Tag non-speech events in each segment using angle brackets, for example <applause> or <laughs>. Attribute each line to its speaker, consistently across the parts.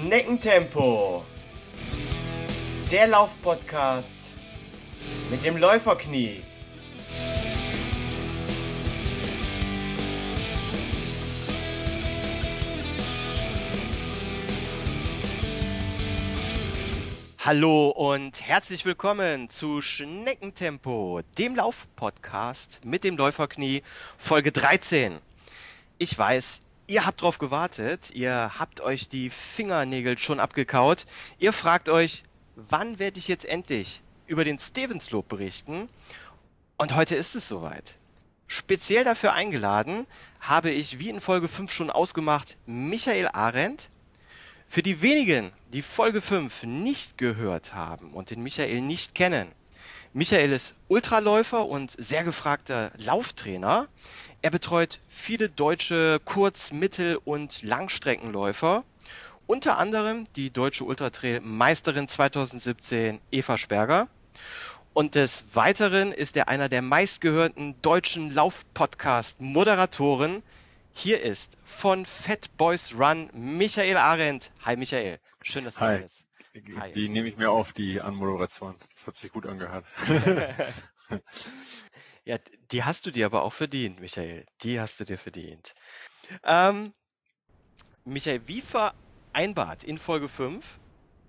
Speaker 1: Schneckentempo. Der Laufpodcast mit dem Läuferknie. Hallo und herzlich willkommen zu Schneckentempo, dem Laufpodcast mit dem Läuferknie, Folge 13. Ich weiß, ihr habt drauf gewartet, ihr habt euch die Fingernägel schon abgekaut. Ihr fragt euch, wann werde ich jetzt endlich über den Stevenslob berichten? Und heute ist es soweit. Speziell dafür eingeladen habe ich, wie in Folge 5 schon ausgemacht, Michael Arendt. Für die wenigen, die Folge 5 nicht gehört haben und den Michael nicht kennen, Michael ist Ultraläufer und sehr gefragter Lauftrainer. Er betreut viele deutsche Kurz-, Mittel- und Langstreckenläufer, unter anderem die deutsche Ultratrail-Meisterin 2017 Eva Sperger. Und des Weiteren ist er einer der meistgehörten deutschen Lauf-Podcast-Moderatoren. Hier ist von Fat Boys Run Michael Arendt. Hi Michael, schön, dass du da bist. Hi.
Speaker 2: Die nehme ich mir auf, die Anmoderation. Das hat sich gut angehört. <laughs> <laughs>
Speaker 1: Ja, die hast du dir aber auch verdient, Michael. Die hast du dir verdient. Ähm, Michael, wie vereinbart in Folge 5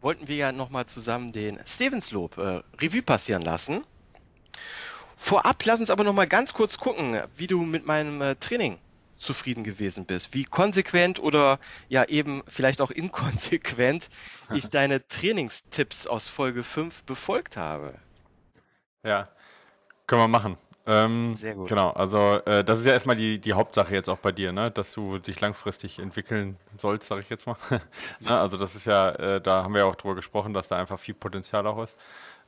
Speaker 1: wollten wir ja nochmal zusammen den Stevenslob äh, Revue passieren lassen. Vorab lass uns aber nochmal ganz kurz gucken, wie du mit meinem äh, Training zufrieden gewesen bist. Wie konsequent oder ja eben vielleicht auch <laughs> inkonsequent ich <laughs> deine Trainingstipps aus Folge 5 befolgt habe.
Speaker 2: ja, können wir machen. Ähm,
Speaker 1: Sehr gut.
Speaker 2: Genau, also äh, das ist ja erstmal die, die Hauptsache jetzt auch bei dir, ne? dass du dich langfristig entwickeln sollst, sage ich jetzt mal. <laughs> ne? Also das ist ja, äh, da haben wir ja auch drüber gesprochen, dass da einfach viel Potenzial auch ist.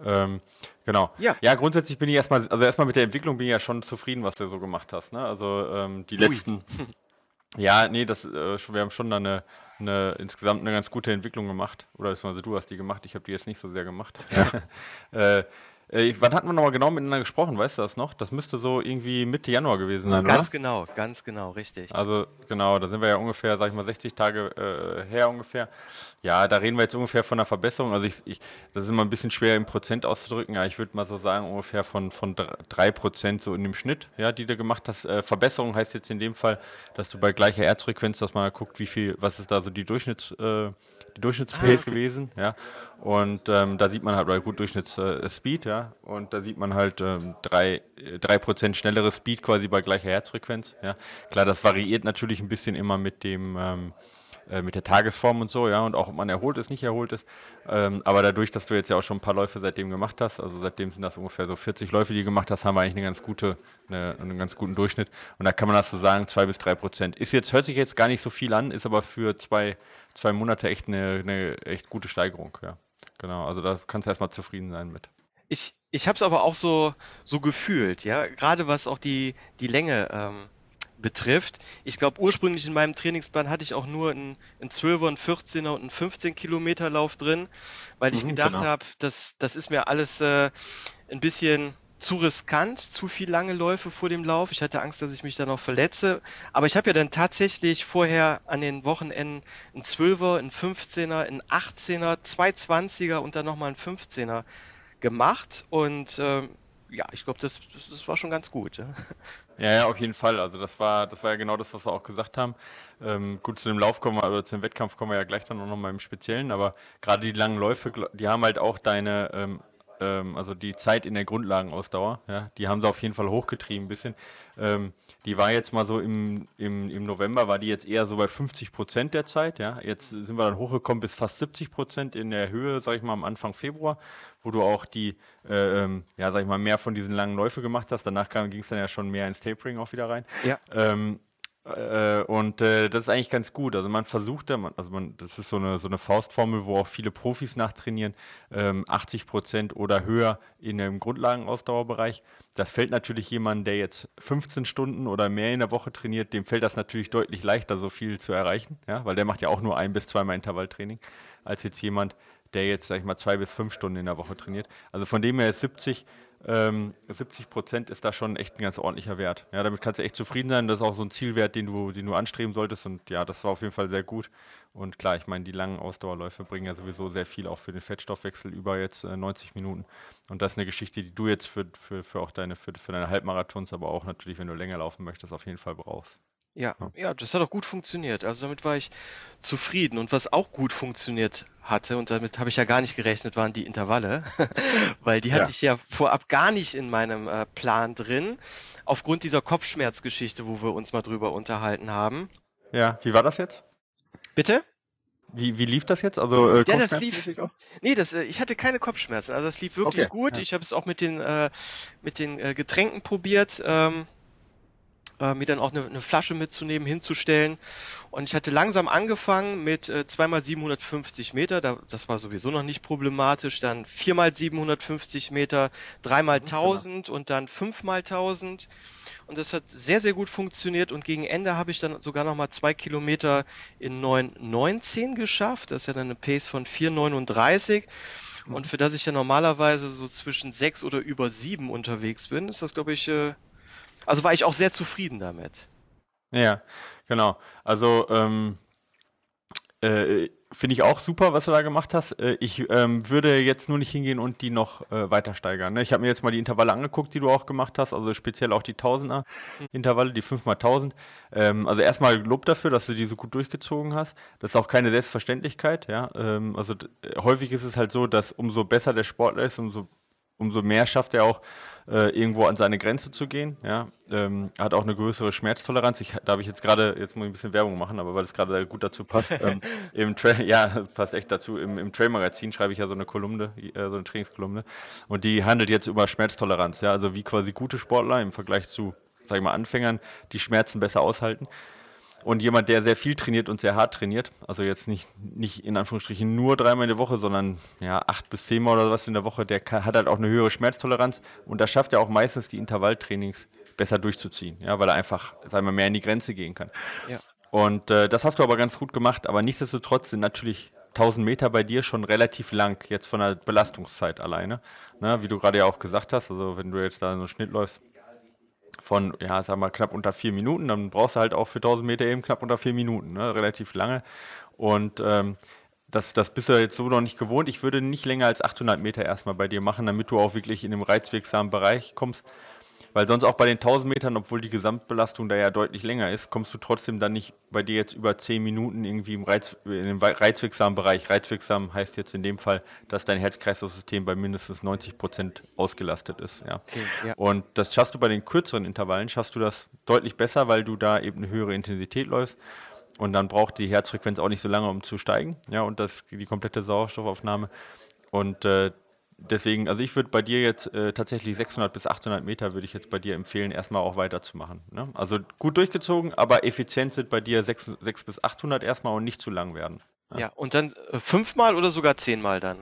Speaker 2: Ähm, genau.
Speaker 1: Ja.
Speaker 2: ja, grundsätzlich bin ich erstmal, also erstmal mit der Entwicklung bin ich ja schon zufrieden, was du so gemacht hast. Ne? Also ähm, die
Speaker 1: Ui.
Speaker 2: letzten, <laughs> ja, nee, das, äh, wir haben schon da eine, eine insgesamt eine ganz gute Entwicklung gemacht. Oder beziehungsweise du hast die gemacht, ich habe die jetzt nicht so sehr gemacht. <laughs> äh, äh, wann hatten wir nochmal genau miteinander gesprochen, weißt du das noch? Das müsste so irgendwie Mitte Januar gewesen sein,
Speaker 1: Ganz
Speaker 2: oder?
Speaker 1: genau, ganz genau, richtig.
Speaker 2: Also genau, da sind wir ja ungefähr, sag ich mal, 60 Tage äh, her ungefähr. Ja, da reden wir jetzt ungefähr von einer Verbesserung. Also ich, ich das ist immer ein bisschen schwer im Prozent auszudrücken. Ja, ich würde mal so sagen, ungefähr von, von dr- drei Prozent so in dem Schnitt, ja, die du gemacht hast. Äh, Verbesserung heißt jetzt in dem Fall, dass du bei gleicher Erzfrequenz, dass man guckt, wie viel, was ist da so die Durchschnitts, äh, Durchschnittspace
Speaker 1: Ah,
Speaker 2: gewesen, ja. Und ähm, da sieht man halt, oder gut Durchschnittsspeed, äh, ja. Und da sieht man halt ähm, drei, äh, drei Prozent schnelleres Speed quasi bei gleicher Herzfrequenz, ja. Klar, das variiert natürlich ein bisschen immer mit dem, ähm, äh, mit der Tagesform und so, ja, und auch ob man erholt ist, nicht erholt ist. Ähm, aber dadurch, dass du jetzt ja auch schon ein paar Läufe seitdem gemacht hast, also seitdem sind das ungefähr so 40 Läufe, die du gemacht hast, haben wir eigentlich eine ganz gute, eine, einen ganz guten Durchschnitt. Und da kann man das so sagen, zwei bis drei Prozent. Ist jetzt, hört sich jetzt gar nicht so viel an, ist aber für zwei, zwei Monate echt eine, eine echt gute Steigerung, ja. Genau, also da kannst du erstmal zufrieden sein mit.
Speaker 1: Ich, ich habe es aber auch so, so gefühlt, ja, gerade was auch die, die Länge ähm, betrifft. Ich glaube, ursprünglich in meinem Trainingsplan hatte ich auch nur einen, einen 12er, einen 14er und einen 15 Kilometer Lauf drin, weil ich
Speaker 2: Mhm,
Speaker 1: gedacht
Speaker 2: genau.
Speaker 1: habe, das, das ist mir alles äh, ein bisschen zu riskant, zu viel lange Läufe vor dem Lauf. Ich hatte Angst, dass ich mich dann noch verletze. Aber ich habe ja dann tatsächlich vorher an den Wochenenden einen 12er, einen 15er, einen 18er, zwei 20er und dann nochmal einen 15er gemacht. Und ähm, ja, ich glaube, das, das, das war schon ganz gut. Ja.
Speaker 2: Ja, auf jeden Fall. Also das war, das war ja genau das, was wir auch gesagt haben. Ähm, gut, zu dem Lauf kommen wir, oder zu dem Wettkampf kommen wir ja gleich dann auch nochmal im Speziellen, aber gerade die langen Läufe, die haben halt auch deine, ähm, ähm, also die Zeit in der Grundlagenausdauer, ja, die haben sie auf jeden Fall hochgetrieben ein bisschen. Ähm, die war jetzt mal so im, im, im November, war die jetzt eher so bei 50 Prozent der Zeit, ja. Jetzt sind wir dann hochgekommen bis fast 70 Prozent in der Höhe, sag ich mal, am Anfang Februar, wo du auch die, äh, ähm, ja, sag ich mal, mehr von diesen langen Läufe gemacht hast. Danach ging es dann ja schon mehr ins Tapering auch wieder rein.
Speaker 1: Ja.
Speaker 2: Ähm, äh, und äh, das ist eigentlich ganz gut. Also man versucht da, man, also man, das ist so eine, so eine Faustformel, wo auch viele Profis nachtrainieren, ähm, 80 Prozent oder höher in dem Grundlagenausdauerbereich. Das fällt natürlich jemandem, der jetzt 15 Stunden oder mehr in der Woche trainiert, dem fällt das natürlich deutlich leichter, so viel zu erreichen, ja, weil der macht ja auch nur ein bis zweimal Intervalltraining, als jetzt jemand, der jetzt, sag ich mal, zwei bis fünf Stunden in der Woche trainiert. Also von dem her ist 70 ähm, 70 Prozent ist da schon echt ein ganz ordentlicher Wert. Ja, damit kannst du echt zufrieden sein. Das ist auch so ein Zielwert, den du, den du anstreben solltest. Und ja, das war auf jeden Fall sehr gut. Und klar, ich meine, die langen Ausdauerläufe bringen ja sowieso sehr viel auch für den Fettstoffwechsel über jetzt äh, 90 Minuten. Und das ist eine Geschichte, die du jetzt für, für, für auch deine, für, für deine Halbmarathons, aber auch natürlich, wenn du länger laufen möchtest, auf jeden Fall brauchst.
Speaker 1: Ja, ja, das hat auch gut funktioniert. Also damit war ich zufrieden. Und was auch gut funktioniert hatte, und damit habe ich ja gar nicht gerechnet, waren die Intervalle, <laughs> weil die hatte ja. ich ja vorab gar nicht in meinem äh, Plan drin, aufgrund dieser Kopfschmerzgeschichte, wo wir uns mal drüber unterhalten haben.
Speaker 2: Ja, wie war das jetzt?
Speaker 1: Bitte?
Speaker 2: Wie, wie lief das jetzt? Also äh,
Speaker 1: ja, das lief. Nee, das, äh, ich hatte keine Kopfschmerzen. Also das lief wirklich okay, gut. Ja. Ich habe es auch mit den äh, mit den äh, Getränken probiert. Ähm, äh, mir dann auch eine, eine, Flasche mitzunehmen, hinzustellen. Und ich hatte langsam angefangen mit äh, 2x750 Meter, da, das war sowieso noch nicht problematisch, dann 4x750 Meter, 3x1000 und dann 5x1000. Und das hat sehr, sehr gut funktioniert. Und gegen Ende habe ich dann sogar nochmal zwei Kilometer in 9,19 geschafft. Das ist ja dann eine Pace von 4,39. Und für das ich ja normalerweise so zwischen 6 oder über 7 unterwegs bin, ist das, glaube ich, äh, also war ich auch sehr zufrieden damit.
Speaker 2: Ja, genau. Also ähm, äh, finde ich auch super, was du da gemacht hast. Äh, ich ähm, würde jetzt nur nicht hingehen und die noch äh, weiter steigern. Ne? Ich habe mir jetzt mal die Intervalle angeguckt, die du auch gemacht hast, also speziell auch die Tausender Intervalle, die 5x1000. Ähm, also erstmal Lob dafür, dass du die so gut durchgezogen hast. Das ist auch keine Selbstverständlichkeit. Ja? Ähm, also häufig ist es halt so, dass umso besser der Sportler ist, umso umso mehr schafft er auch, äh, irgendwo an seine Grenze zu gehen. Ja? Ähm, hat auch eine größere Schmerztoleranz. Ich, da habe ich jetzt gerade, jetzt muss ich ein bisschen Werbung machen, aber weil es gerade gut dazu passt, <laughs> ähm, im Tra ja, passt echt dazu. Im, im Trail-Magazin schreibe ich ja so eine Kolumne, äh, so eine Trainingskolumne. Und die handelt jetzt über Schmerztoleranz, ja, also wie quasi gute Sportler im Vergleich zu, sag ich mal, Anfängern die Schmerzen besser aushalten. Und jemand, der sehr viel trainiert und sehr hart trainiert, also jetzt nicht, nicht in Anführungsstrichen nur dreimal in der Woche, sondern ja, acht bis zehnmal oder was in der Woche, der kann, hat halt auch eine höhere Schmerztoleranz und da schafft er auch meistens die Intervalltrainings besser durchzuziehen, ja, weil er einfach, sagen wir, mehr in die Grenze gehen kann. Ja. Und äh, das hast du aber ganz gut gemacht, aber nichtsdestotrotz sind natürlich 1000 Meter bei dir schon relativ lang, jetzt von der Belastungszeit alleine. Ne, wie du gerade ja auch gesagt hast, also wenn du jetzt da so einen Schnitt läufst, von, ja, sag mal, knapp unter vier Minuten. Dann brauchst du halt auch für 1000 Meter eben knapp unter vier Minuten, ne? relativ lange. Und ähm, das, das bist du jetzt so noch nicht gewohnt. Ich würde nicht länger als 800 Meter erstmal bei dir machen, damit du auch wirklich in den reizwirksamen Bereich kommst. Weil sonst auch bei den 1000 Metern, obwohl die Gesamtbelastung da ja deutlich länger ist, kommst du trotzdem dann nicht bei dir jetzt über 10 Minuten irgendwie im Reiz, in den reizwirksamen Bereich. Reizwirksam heißt jetzt in dem Fall, dass dein Herz-Kreislauf-System bei mindestens 90 Prozent ausgelastet ist. Ja. Okay, ja. Und das schaffst du bei den kürzeren Intervallen, schaffst du das deutlich besser, weil du da eben eine höhere Intensität läufst. Und dann braucht die Herzfrequenz auch nicht so lange, um zu steigen. Ja, und das die komplette Sauerstoffaufnahme. Und äh, deswegen, also ich würde bei dir jetzt äh, tatsächlich 600 bis 800 Meter würde ich jetzt bei dir empfehlen, erstmal auch weiterzumachen. Ne? Also gut durchgezogen, aber effizient sind bei dir 6, 6 bis 800 erstmal und nicht zu lang werden.
Speaker 1: Ja, ja und dann äh, fünfmal oder sogar zehnmal dann?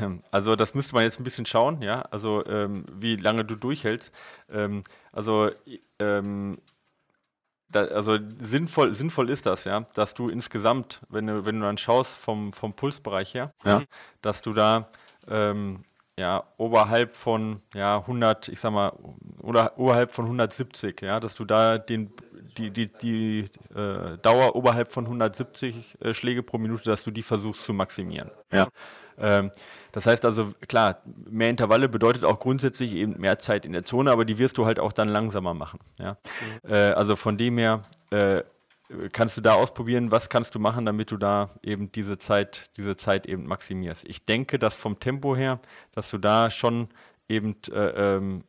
Speaker 2: Ähm, also das müsste man jetzt ein bisschen schauen, ja, also ähm, wie lange du durchhältst. Ähm, also ähm, da, also sinnvoll, sinnvoll ist das, ja, dass du insgesamt, wenn du, wenn du dann schaust vom, vom Pulsbereich her, ja. dass du da ähm, ja, oberhalb von ja, 100, ich sag mal, oder oberhalb von 170, ja, dass du da den, die, die, die äh, Dauer oberhalb von 170 äh, Schläge pro Minute, dass du die versuchst zu maximieren. Ja. Ähm, das heißt also, klar, mehr Intervalle bedeutet auch grundsätzlich eben mehr Zeit in der Zone, aber die wirst du halt auch dann langsamer machen. Ja? Mhm. Äh, also von dem her äh, kannst du da ausprobieren, was kannst du machen, damit du da eben diese Zeit, diese Zeit eben maximierst. Ich denke, dass vom Tempo her, dass du da schon eben äh, ähm,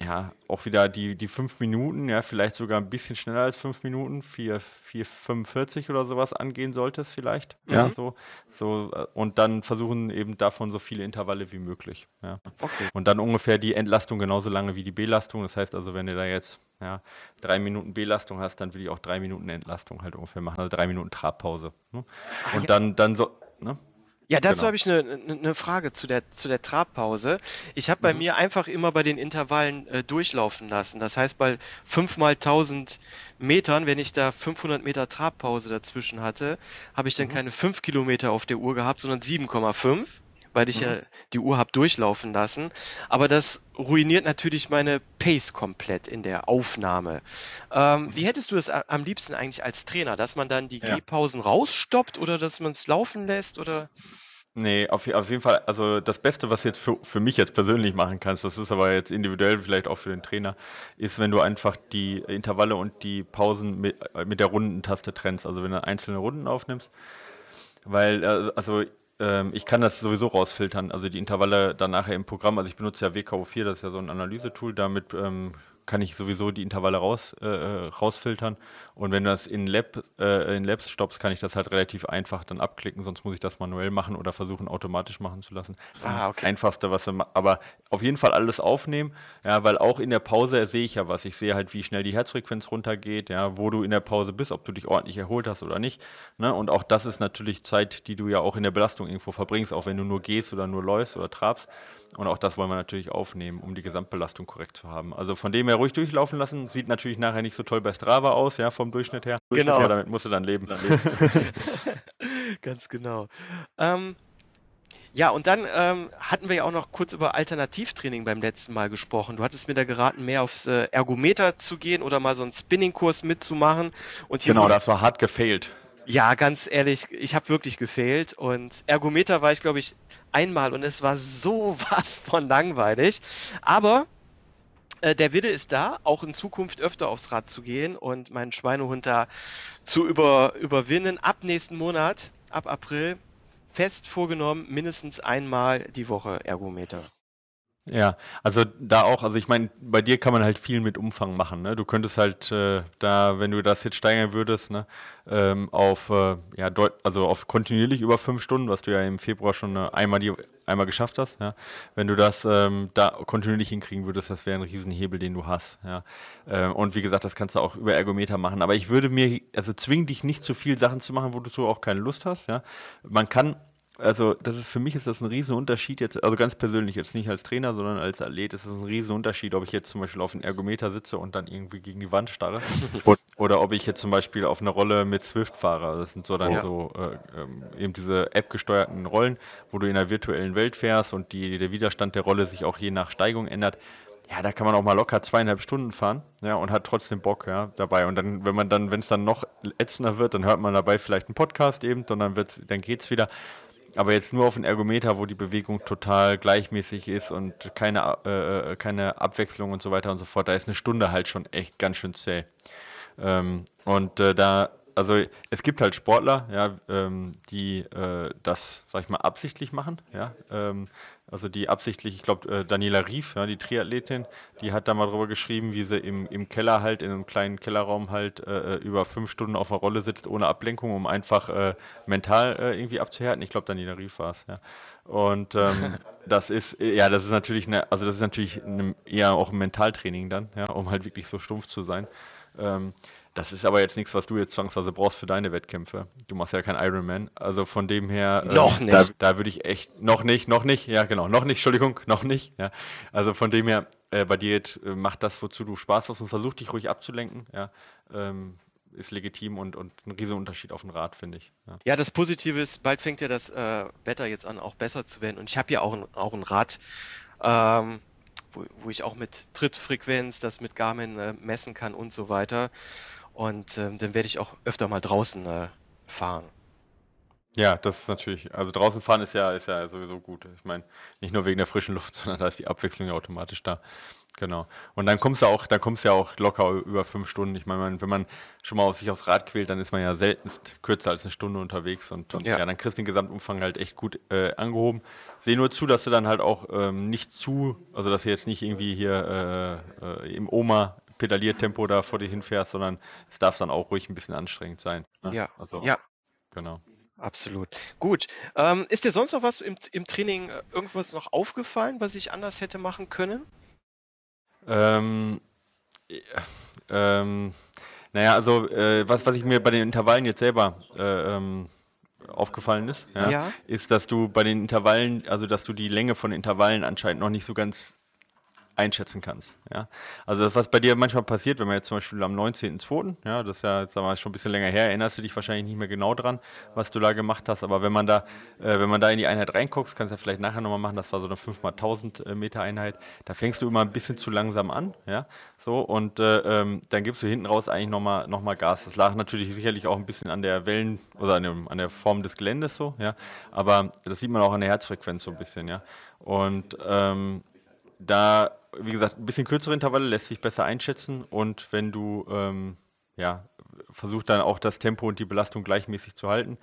Speaker 2: ja, auch wieder die, die fünf Minuten, ja, vielleicht sogar ein bisschen schneller als fünf Minuten, 4,45 oder sowas angehen solltest vielleicht. Mhm. Ja, so, so, äh, und dann versuchen eben davon so viele Intervalle wie möglich. Ja. Okay. Und dann ungefähr die Entlastung genauso lange wie die Belastung. Das heißt also, wenn du da jetzt ja, drei Minuten Belastung hast, dann will ich auch drei Minuten Entlastung halt ungefähr machen, also drei Minuten Trabpause. Ne? Ah, und dann, dann so, ne?
Speaker 1: Ja, dazu genau. habe ich eine, eine Frage zu der, zu der Trabpause. Ich habe bei mhm. mir einfach immer bei den Intervallen äh, durchlaufen lassen. Das heißt, bei 5 mal 1000 Metern, wenn ich da 500 Meter Trabpause dazwischen hatte, habe ich dann mhm. keine 5 Kilometer auf der Uhr gehabt, sondern 7,5. Weil ich mhm. ja die Uhr habe durchlaufen lassen. Aber das ruiniert natürlich meine Pace komplett in der Aufnahme. Ähm, wie hättest du es am liebsten eigentlich als Trainer, dass man dann die ja. Gehpausen rausstoppt oder dass man es laufen lässt oder?
Speaker 2: Nee, auf, auf jeden Fall, also das Beste, was du jetzt für, für mich jetzt persönlich machen kannst, das ist aber jetzt individuell vielleicht auch für den Trainer, ist, wenn du einfach die Intervalle und die Pausen mit, mit der Rundentaste trennst, also wenn du einzelne Runden aufnimmst. Weil, äh, also ähm, ich kann das sowieso rausfiltern, also die Intervalle dann nachher im Programm, also ich benutze ja WKO4, das ist ja so ein Analysetool, damit ähm, kann ich sowieso die Intervalle raus, äh, äh, rausfiltern. Und wenn du das in, Lab, äh, in Labs stoppst, kann ich das halt relativ einfach dann abklicken, sonst muss ich das manuell machen oder versuchen automatisch machen zu lassen. Ah, okay. Einfachste, was du aber auf jeden Fall alles aufnehmen, ja, weil auch in der Pause sehe ich ja was. Ich sehe halt, wie schnell die Herzfrequenz runtergeht, ja, wo du in der Pause bist, ob du dich ordentlich erholt hast oder nicht. Ne? Und auch das ist natürlich Zeit, die du ja auch in der Belastung irgendwo verbringst, auch wenn du nur gehst oder nur läufst oder trabst. Und auch das wollen wir natürlich aufnehmen, um die Gesamtbelastung korrekt zu haben. Also von dem her ruhig durchlaufen lassen. Sieht natürlich nachher nicht so toll bei Strava aus, ja, vom Durchschnitt her.
Speaker 1: Genau.
Speaker 2: Ja, damit musst du dann leben. Dann leben. <laughs>
Speaker 1: Ganz genau. Ähm, ja, und dann ähm, hatten wir ja auch noch kurz über Alternativtraining beim letzten Mal gesprochen. Du hattest mir da geraten, mehr aufs äh, Ergometer zu gehen oder mal so einen Spinning-Kurs mitzumachen.
Speaker 2: Und genau, das war hart gefailt.
Speaker 1: Ja, ganz ehrlich, ich habe wirklich gefehlt und Ergometer war ich, glaube ich, einmal und es war so was <laughs> von langweilig. Aber äh, der Wille ist da, auch in Zukunft öfter aufs Rad zu gehen und meinen Schweinehund da zu über, überwinden. Ab nächsten Monat, ab April, fest vorgenommen, mindestens einmal die Woche Ergometer.
Speaker 2: Ja, also da auch, also ich meine, bei dir kann man halt viel mit Umfang machen. Ne? Du könntest halt äh, da, wenn du das jetzt steigern würdest, ne, ähm, auf äh, ja deut also auf kontinuierlich über fünf Stunden, was du ja im Februar schon äh, einmal die einmal geschafft hast, ja. Wenn du das ähm, da kontinuierlich hinkriegen würdest, das wäre ein Riesenhebel, den du hast, ja. Ähm, und wie gesagt, das kannst du auch über Ergometer machen. Aber ich würde mir, also zwing dich nicht zu viel Sachen zu machen, wo du so auch keine Lust hast, ja. Man kann also das ist für mich ist das ein Riesenunterschied jetzt, also ganz persönlich jetzt nicht als Trainer, sondern als Athlet ist das ein Riesenunterschied, ob ich jetzt zum Beispiel auf einem Ergometer sitze und dann irgendwie gegen die Wand starre <laughs> oder ob ich jetzt zum Beispiel auf einer Rolle mit Swift fahre. Das sind so dann ja. so äh, ähm, eben diese App-gesteuerten Rollen, wo du in einer virtuellen Welt fährst und die, der Widerstand der Rolle sich auch je nach Steigung ändert. Ja, da kann man auch mal locker zweieinhalb Stunden fahren, ja, und hat trotzdem Bock, ja, dabei. Und dann, wenn man dann, wenn es dann noch ätzender wird, dann hört man dabei vielleicht einen Podcast eben und dann wird's, dann geht's wieder. Aber jetzt nur auf den Ergometer, wo die Bewegung total gleichmäßig ist und keine, äh, äh, keine Abwechslung und so weiter und so fort, da ist eine Stunde halt schon echt ganz schön zäh. Ähm, und äh, da also es gibt halt Sportler, ja, ähm, die äh, das, sag ich mal, absichtlich machen, ja. Ähm, also die absichtlich, ich glaube, äh, Daniela Rief, ja, die Triathletin, die hat da mal drüber geschrieben, wie sie im, im Keller halt, in einem kleinen Kellerraum halt äh, äh über fünf Stunden auf einer Rolle sitzt, ohne Ablenkung, um einfach äh, mental äh, irgendwie abzuhärten. Ich glaube, Daniela Rief war es, ja. Und ähm, <laughs> das ist, ja, das ist natürlich eine, also das ist natürlich eine, eher auch ein Mentaltraining dann, ja, um halt wirklich so stumpf zu sein. Ähm, das ist aber jetzt nichts, was du jetzt zwangsweise brauchst für deine Wettkämpfe. Du machst ja kein Ironman. Also von dem her.
Speaker 1: Äh, noch nicht.
Speaker 2: Da, da würde ich echt. Noch nicht, noch nicht. Ja, genau. Noch nicht, Entschuldigung, noch nicht. Ja. Also von dem her, äh, bei dir jetzt, äh, mach das, wozu du Spaß hast und versuch dich ruhig abzulenken. Ja. Ähm, ist legitim und, und ein riesen Unterschied auf dem Rad, finde ich.
Speaker 1: Ja. ja. das Positive ist, bald fängt ja das äh, Wetter jetzt an, auch besser zu werden. Und ich habe ja auch ein, auch ein Rad, ähm, wo, wo, ich auch mit Trittfrequenz das mit Garmin äh, messen kann und so weiter. Und ähm, dann werde ich auch öfter mal draußen äh, fahren.
Speaker 2: Ja, das ist natürlich, also draußen fahren ist ja, ist ja sowieso gut. Ich meine, nicht nur wegen der frischen Luft, <laughs> sondern da ist die Abwechslung ja automatisch da. Genau. Und dann kommst du auch, dann kommst du ja auch locker über fünf Stunden. Ich meine, wenn man schon mal auf sich aufs Rad quält, dann ist man ja seltenst kürzer als eine Stunde unterwegs und, und ja. ja. dann kriegst du den Gesamtumfang halt echt gut äh, angehoben. Sehe nur zu, dass du dann halt auch ähm, nicht zu, also dass du jetzt nicht irgendwie hier äh, äh, im Oma Pedaliertempo da vor dir hinfährst, sondern es darf dann auch ruhig ein bisschen anstrengend sein.
Speaker 1: Ne? Ja, also, ja. Genau. Absolut. Gut. Ähm, ist dir sonst noch was im, im Training äh, irgendwas noch aufgefallen, was ich anders hätte machen können?
Speaker 2: Ähm, äh, ähm, naja, also äh, was, was ich mir bei den Intervallen jetzt selber äh, ähm, aufgefallen ist, ja, ja. ist, dass du bei den Intervallen, also dass du die Länge von Intervallen anscheinend noch nicht so ganz einschätzen kannst. Ja? Also das, was bei dir manchmal passiert, wenn man jetzt zum Beispiel am 19.02., ja, das ist ja wir, mal, schon ein bisschen länger her, erinnerst du dich wahrscheinlich nicht mehr genau dran, was du da gemacht hast, aber wenn man da, äh, wenn man da in die Einheit reinguckst, kannst du ja vielleicht nachher nochmal machen, das war so eine 5x1000 äh, Meter Einheit, da fängst du immer ein bisschen zu langsam an, ja, so, und äh, ähm, dann gibst du hinten raus eigentlich nochmal noch mal Gas. Das lag natürlich sicherlich auch ein bisschen an der Wellen- oder an, dem, an der Form des Geländes so, ja, aber das sieht man auch an der Herzfrequenz so ein bisschen, ja, und ähm, da, wie gesagt, ein bisschen kürzere Intervalle lässt sich besser einschätzen und wenn du ähm, ja, versuchst dann auch das Tempo und die Belastung gleichmäßig zu halten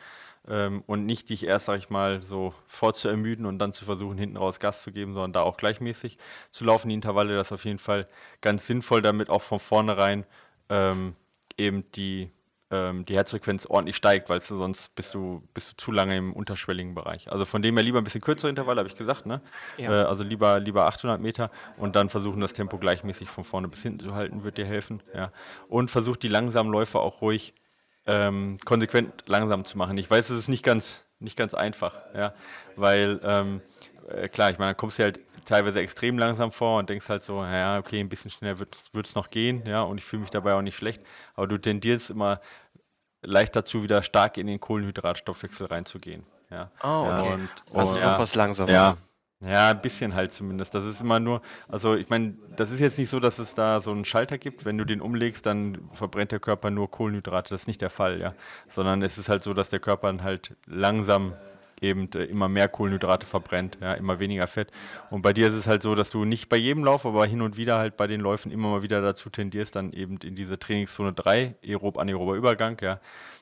Speaker 2: ähm, und nicht dich erst, sag ich mal, so vorzuermüden und dann zu versuchen, hinten raus Gas zu geben, sondern da auch gleichmäßig zu laufen, die Intervalle, das ist auf jeden Fall ganz sinnvoll, damit auch von vornherein ähm, eben die ähm, die Herzfrequenz ordentlich steigt, weil sonst bist du, bist du zu lange im unterschwelligen Bereich. Also von dem her lieber ein bisschen kürzere Intervalle, habe ich gesagt, ne? Ja. Äh, also lieber, lieber 800 Meter und dann versuchen, das Tempo gleichmäßig von vorne bis hinten zu halten, wird dir helfen. Ja? Und versuch die langsamen Läufe auch ruhig ähm, konsequent langsam zu machen. Ich weiß, es ist nicht ganz, nicht ganz einfach, ja? weil ähm, äh, klar, ich meine, da kommst du halt teilweise extrem langsam vor und denkst halt so, ja, okay, ein bisschen schneller wird es noch gehen, ja, und ich fühle mich dabei auch nicht schlecht. Aber du tendierst immer leicht dazu, wieder stark in den Kohlenhydratstoffwechsel reinzugehen. Ja.
Speaker 1: Oh, okay. Und, und, also
Speaker 2: ja,
Speaker 1: etwas langsamer.
Speaker 2: Ja. Ja, ein bisschen halt zumindest. Das ist immer nur, also ich meine, das ist jetzt nicht so, dass es da so einen Schalter gibt. Wenn du den umlegst, dann verbrennt der Körper nur Kohlenhydrate. Das ist nicht der Fall, ja. Sondern es ist halt so, dass der Körper dann halt langsam eben äh, immer mehr Kohlenhydrate verbrennt, ja, immer weniger Fett. Und bei dir ist es halt so, dass du nicht bei jedem Lauf, aber hin und wieder halt bei den Läufen immer mal wieder dazu tendierst, dann eben in diese Trainingszone 3, aerob anaerober Übergang, ja.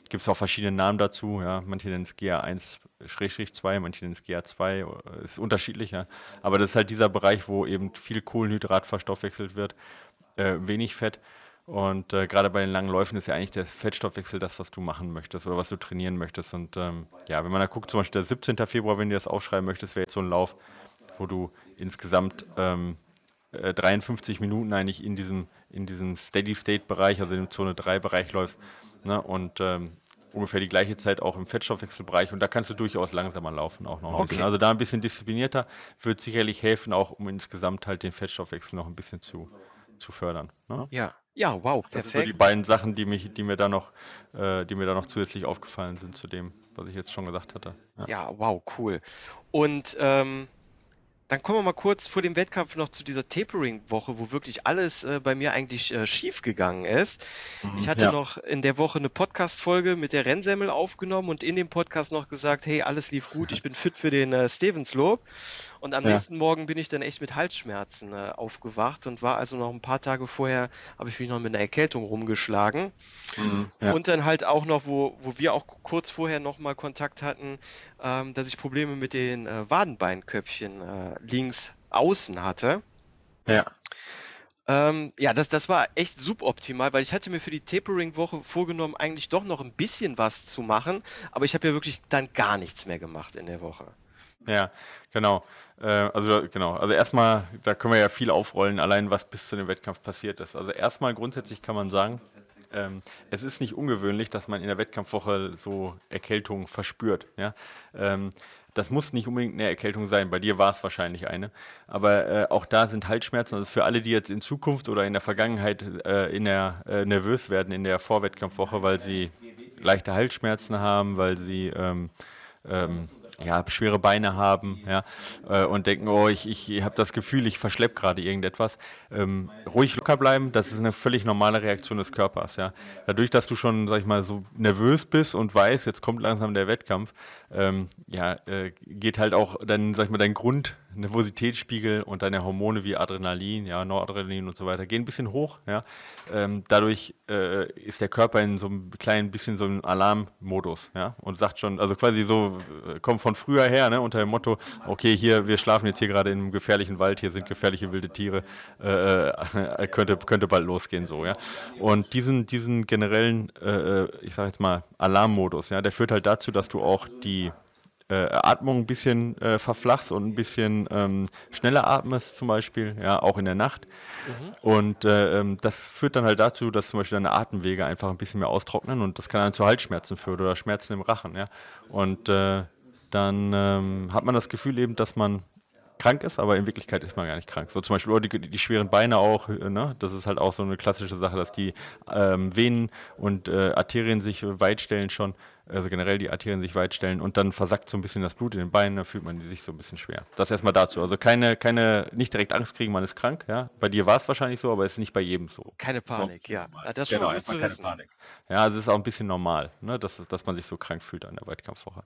Speaker 2: Gibt es auch verschiedene Namen dazu, ja. Manche nennen es GA1-2, manche nennen es GA2, äh, ist unterschiedlich, ja. Aber das ist halt dieser Bereich, wo eben viel Kohlenhydrat verstoffwechselt wird, äh, wenig Fett. Und äh, gerade bei den langen Läufen ist ja eigentlich der Fettstoffwechsel das, was du machen möchtest oder was du trainieren möchtest. Und ähm, ja, wenn man da guckt, zum Beispiel der 17. Februar, wenn du das aufschreiben möchtest, wäre jetzt so ein Lauf, wo du insgesamt ähm, äh, 53 Minuten eigentlich in diesem, in diesem Steady-State-Bereich, also im Zone 3-Bereich läufst. Ne? Und ähm, ungefähr die gleiche Zeit auch im Fettstoffwechselbereich und da kannst du durchaus langsamer laufen auch noch ein okay. bisschen. Also da ein bisschen disziplinierter wird sicherlich helfen, auch um insgesamt halt den Fettstoffwechsel noch ein bisschen zu, zu fördern.
Speaker 1: Ne? Ja, ja, wow,
Speaker 2: perfekt. Das sind so die beiden Sachen, die, mich, die, mir da noch, äh, die mir da noch zusätzlich aufgefallen sind zu dem, was ich jetzt schon gesagt hatte.
Speaker 1: Ja, ja wow, cool. Und ähm, dann kommen wir mal kurz vor dem Wettkampf noch zu dieser Tapering-Woche, wo wirklich alles äh, bei mir eigentlich äh, schief gegangen ist. Mhm, ich hatte ja. noch in der Woche eine Podcast-Folge mit der Rennsemmel aufgenommen und in dem Podcast noch gesagt, hey, alles lief gut, <laughs> ich bin fit für den äh, Stevenslob. Und am ja. nächsten Morgen bin ich dann echt mit Halsschmerzen äh, aufgewacht und war also noch ein paar Tage vorher, habe ich mich noch mit einer Erkältung rumgeschlagen. Mhm, ja. Und dann halt auch noch, wo, wo wir auch kurz vorher nochmal Kontakt hatten, ähm, dass ich Probleme mit den äh, Wadenbeinköpfchen äh, links außen hatte.
Speaker 2: Ja.
Speaker 1: Ähm, ja, das, das war echt suboptimal, weil ich hatte mir für die Tapering-Woche vorgenommen, eigentlich doch noch ein bisschen was zu machen, aber ich habe ja wirklich dann gar nichts mehr gemacht in der Woche.
Speaker 2: Ja, genau. Äh, also genau. Also erstmal, da können wir ja viel aufrollen, allein was bis zu dem Wettkampf passiert ist. Also erstmal grundsätzlich kann man sagen, ähm, es ist nicht ungewöhnlich, dass man in der Wettkampfwoche so Erkältung verspürt. Ja? Ähm, das muss nicht unbedingt eine Erkältung sein. Bei dir war es wahrscheinlich eine. Aber äh, auch da sind Halsschmerzen. Also für alle, die jetzt in Zukunft oder in der Vergangenheit äh, in der, äh, nervös werden in der Vorwettkampfwoche, weil sie leichte Halsschmerzen haben, weil sie ähm, ähm, ja, schwere Beine haben ja, äh, und denken, oh, ich, ich habe das Gefühl, ich verschleppe gerade irgendetwas. Ähm, ruhig locker bleiben, das ist eine völlig normale Reaktion des Körpers. Ja. Dadurch, dass du schon, sag ich mal, so nervös bist und weißt, jetzt kommt langsam der Wettkampf, ähm, ja, äh, geht halt auch dann, sag ich mal, dein Grund, Nervositätsspiegel und deine Hormone wie Adrenalin, ja, Noradrenalin und so weiter gehen ein bisschen hoch. Ja. Ähm, dadurch äh, ist der Körper in so einem kleinen bisschen so einem Alarmmodus, ja, und sagt schon, also quasi so, äh, kommt von früher her, ne, unter dem Motto, okay, hier, wir schlafen jetzt hier gerade in einem gefährlichen Wald, hier sind gefährliche wilde Tiere, äh, äh <laughs> könnte, könnte bald losgehen, so, ja. Und diesen, diesen generellen, äh, äh, ich sag jetzt mal, Alarmmodus, ja, der führt halt dazu, dass du auch die äh, Atmung ein bisschen äh, verflachst und ein bisschen ähm, schneller atmest zum Beispiel, ja, auch in der Nacht. Mhm. Und äh, ähm, das führt dann halt dazu, dass zum Beispiel deine Atemwege einfach ein bisschen mehr austrocknen und das kann dann zu Halsschmerzen führen oder Schmerzen im Rachen, ja. Und äh, dann ähm, hat man das Gefühl eben, dass man krank ist, aber in Wirklichkeit ist man gar nicht krank. So zum Beispiel die, die schweren Beine auch, äh, ne? das ist halt auch so eine klassische Sache, dass die ähm, Venen und äh, Arterien sich weit stellen schon, also generell die Arterien sich weit stellen und dann versackt so ein bisschen das Blut in den Beinen, da fühlt man sich so ein bisschen schwer. Das erstmal dazu. Also keine, keine, nicht direkt Angst kriegen, man ist krank, ja. Bei dir war es wahrscheinlich so, aber es ist nicht bei jedem so.
Speaker 1: Keine Panik, so, ja.
Speaker 2: Das ist schon genau, gut zu wissen. Panik. Ja, also es ist auch ein bisschen normal, ne? dass, dass man sich so krank fühlt an der Wettkampfwoche.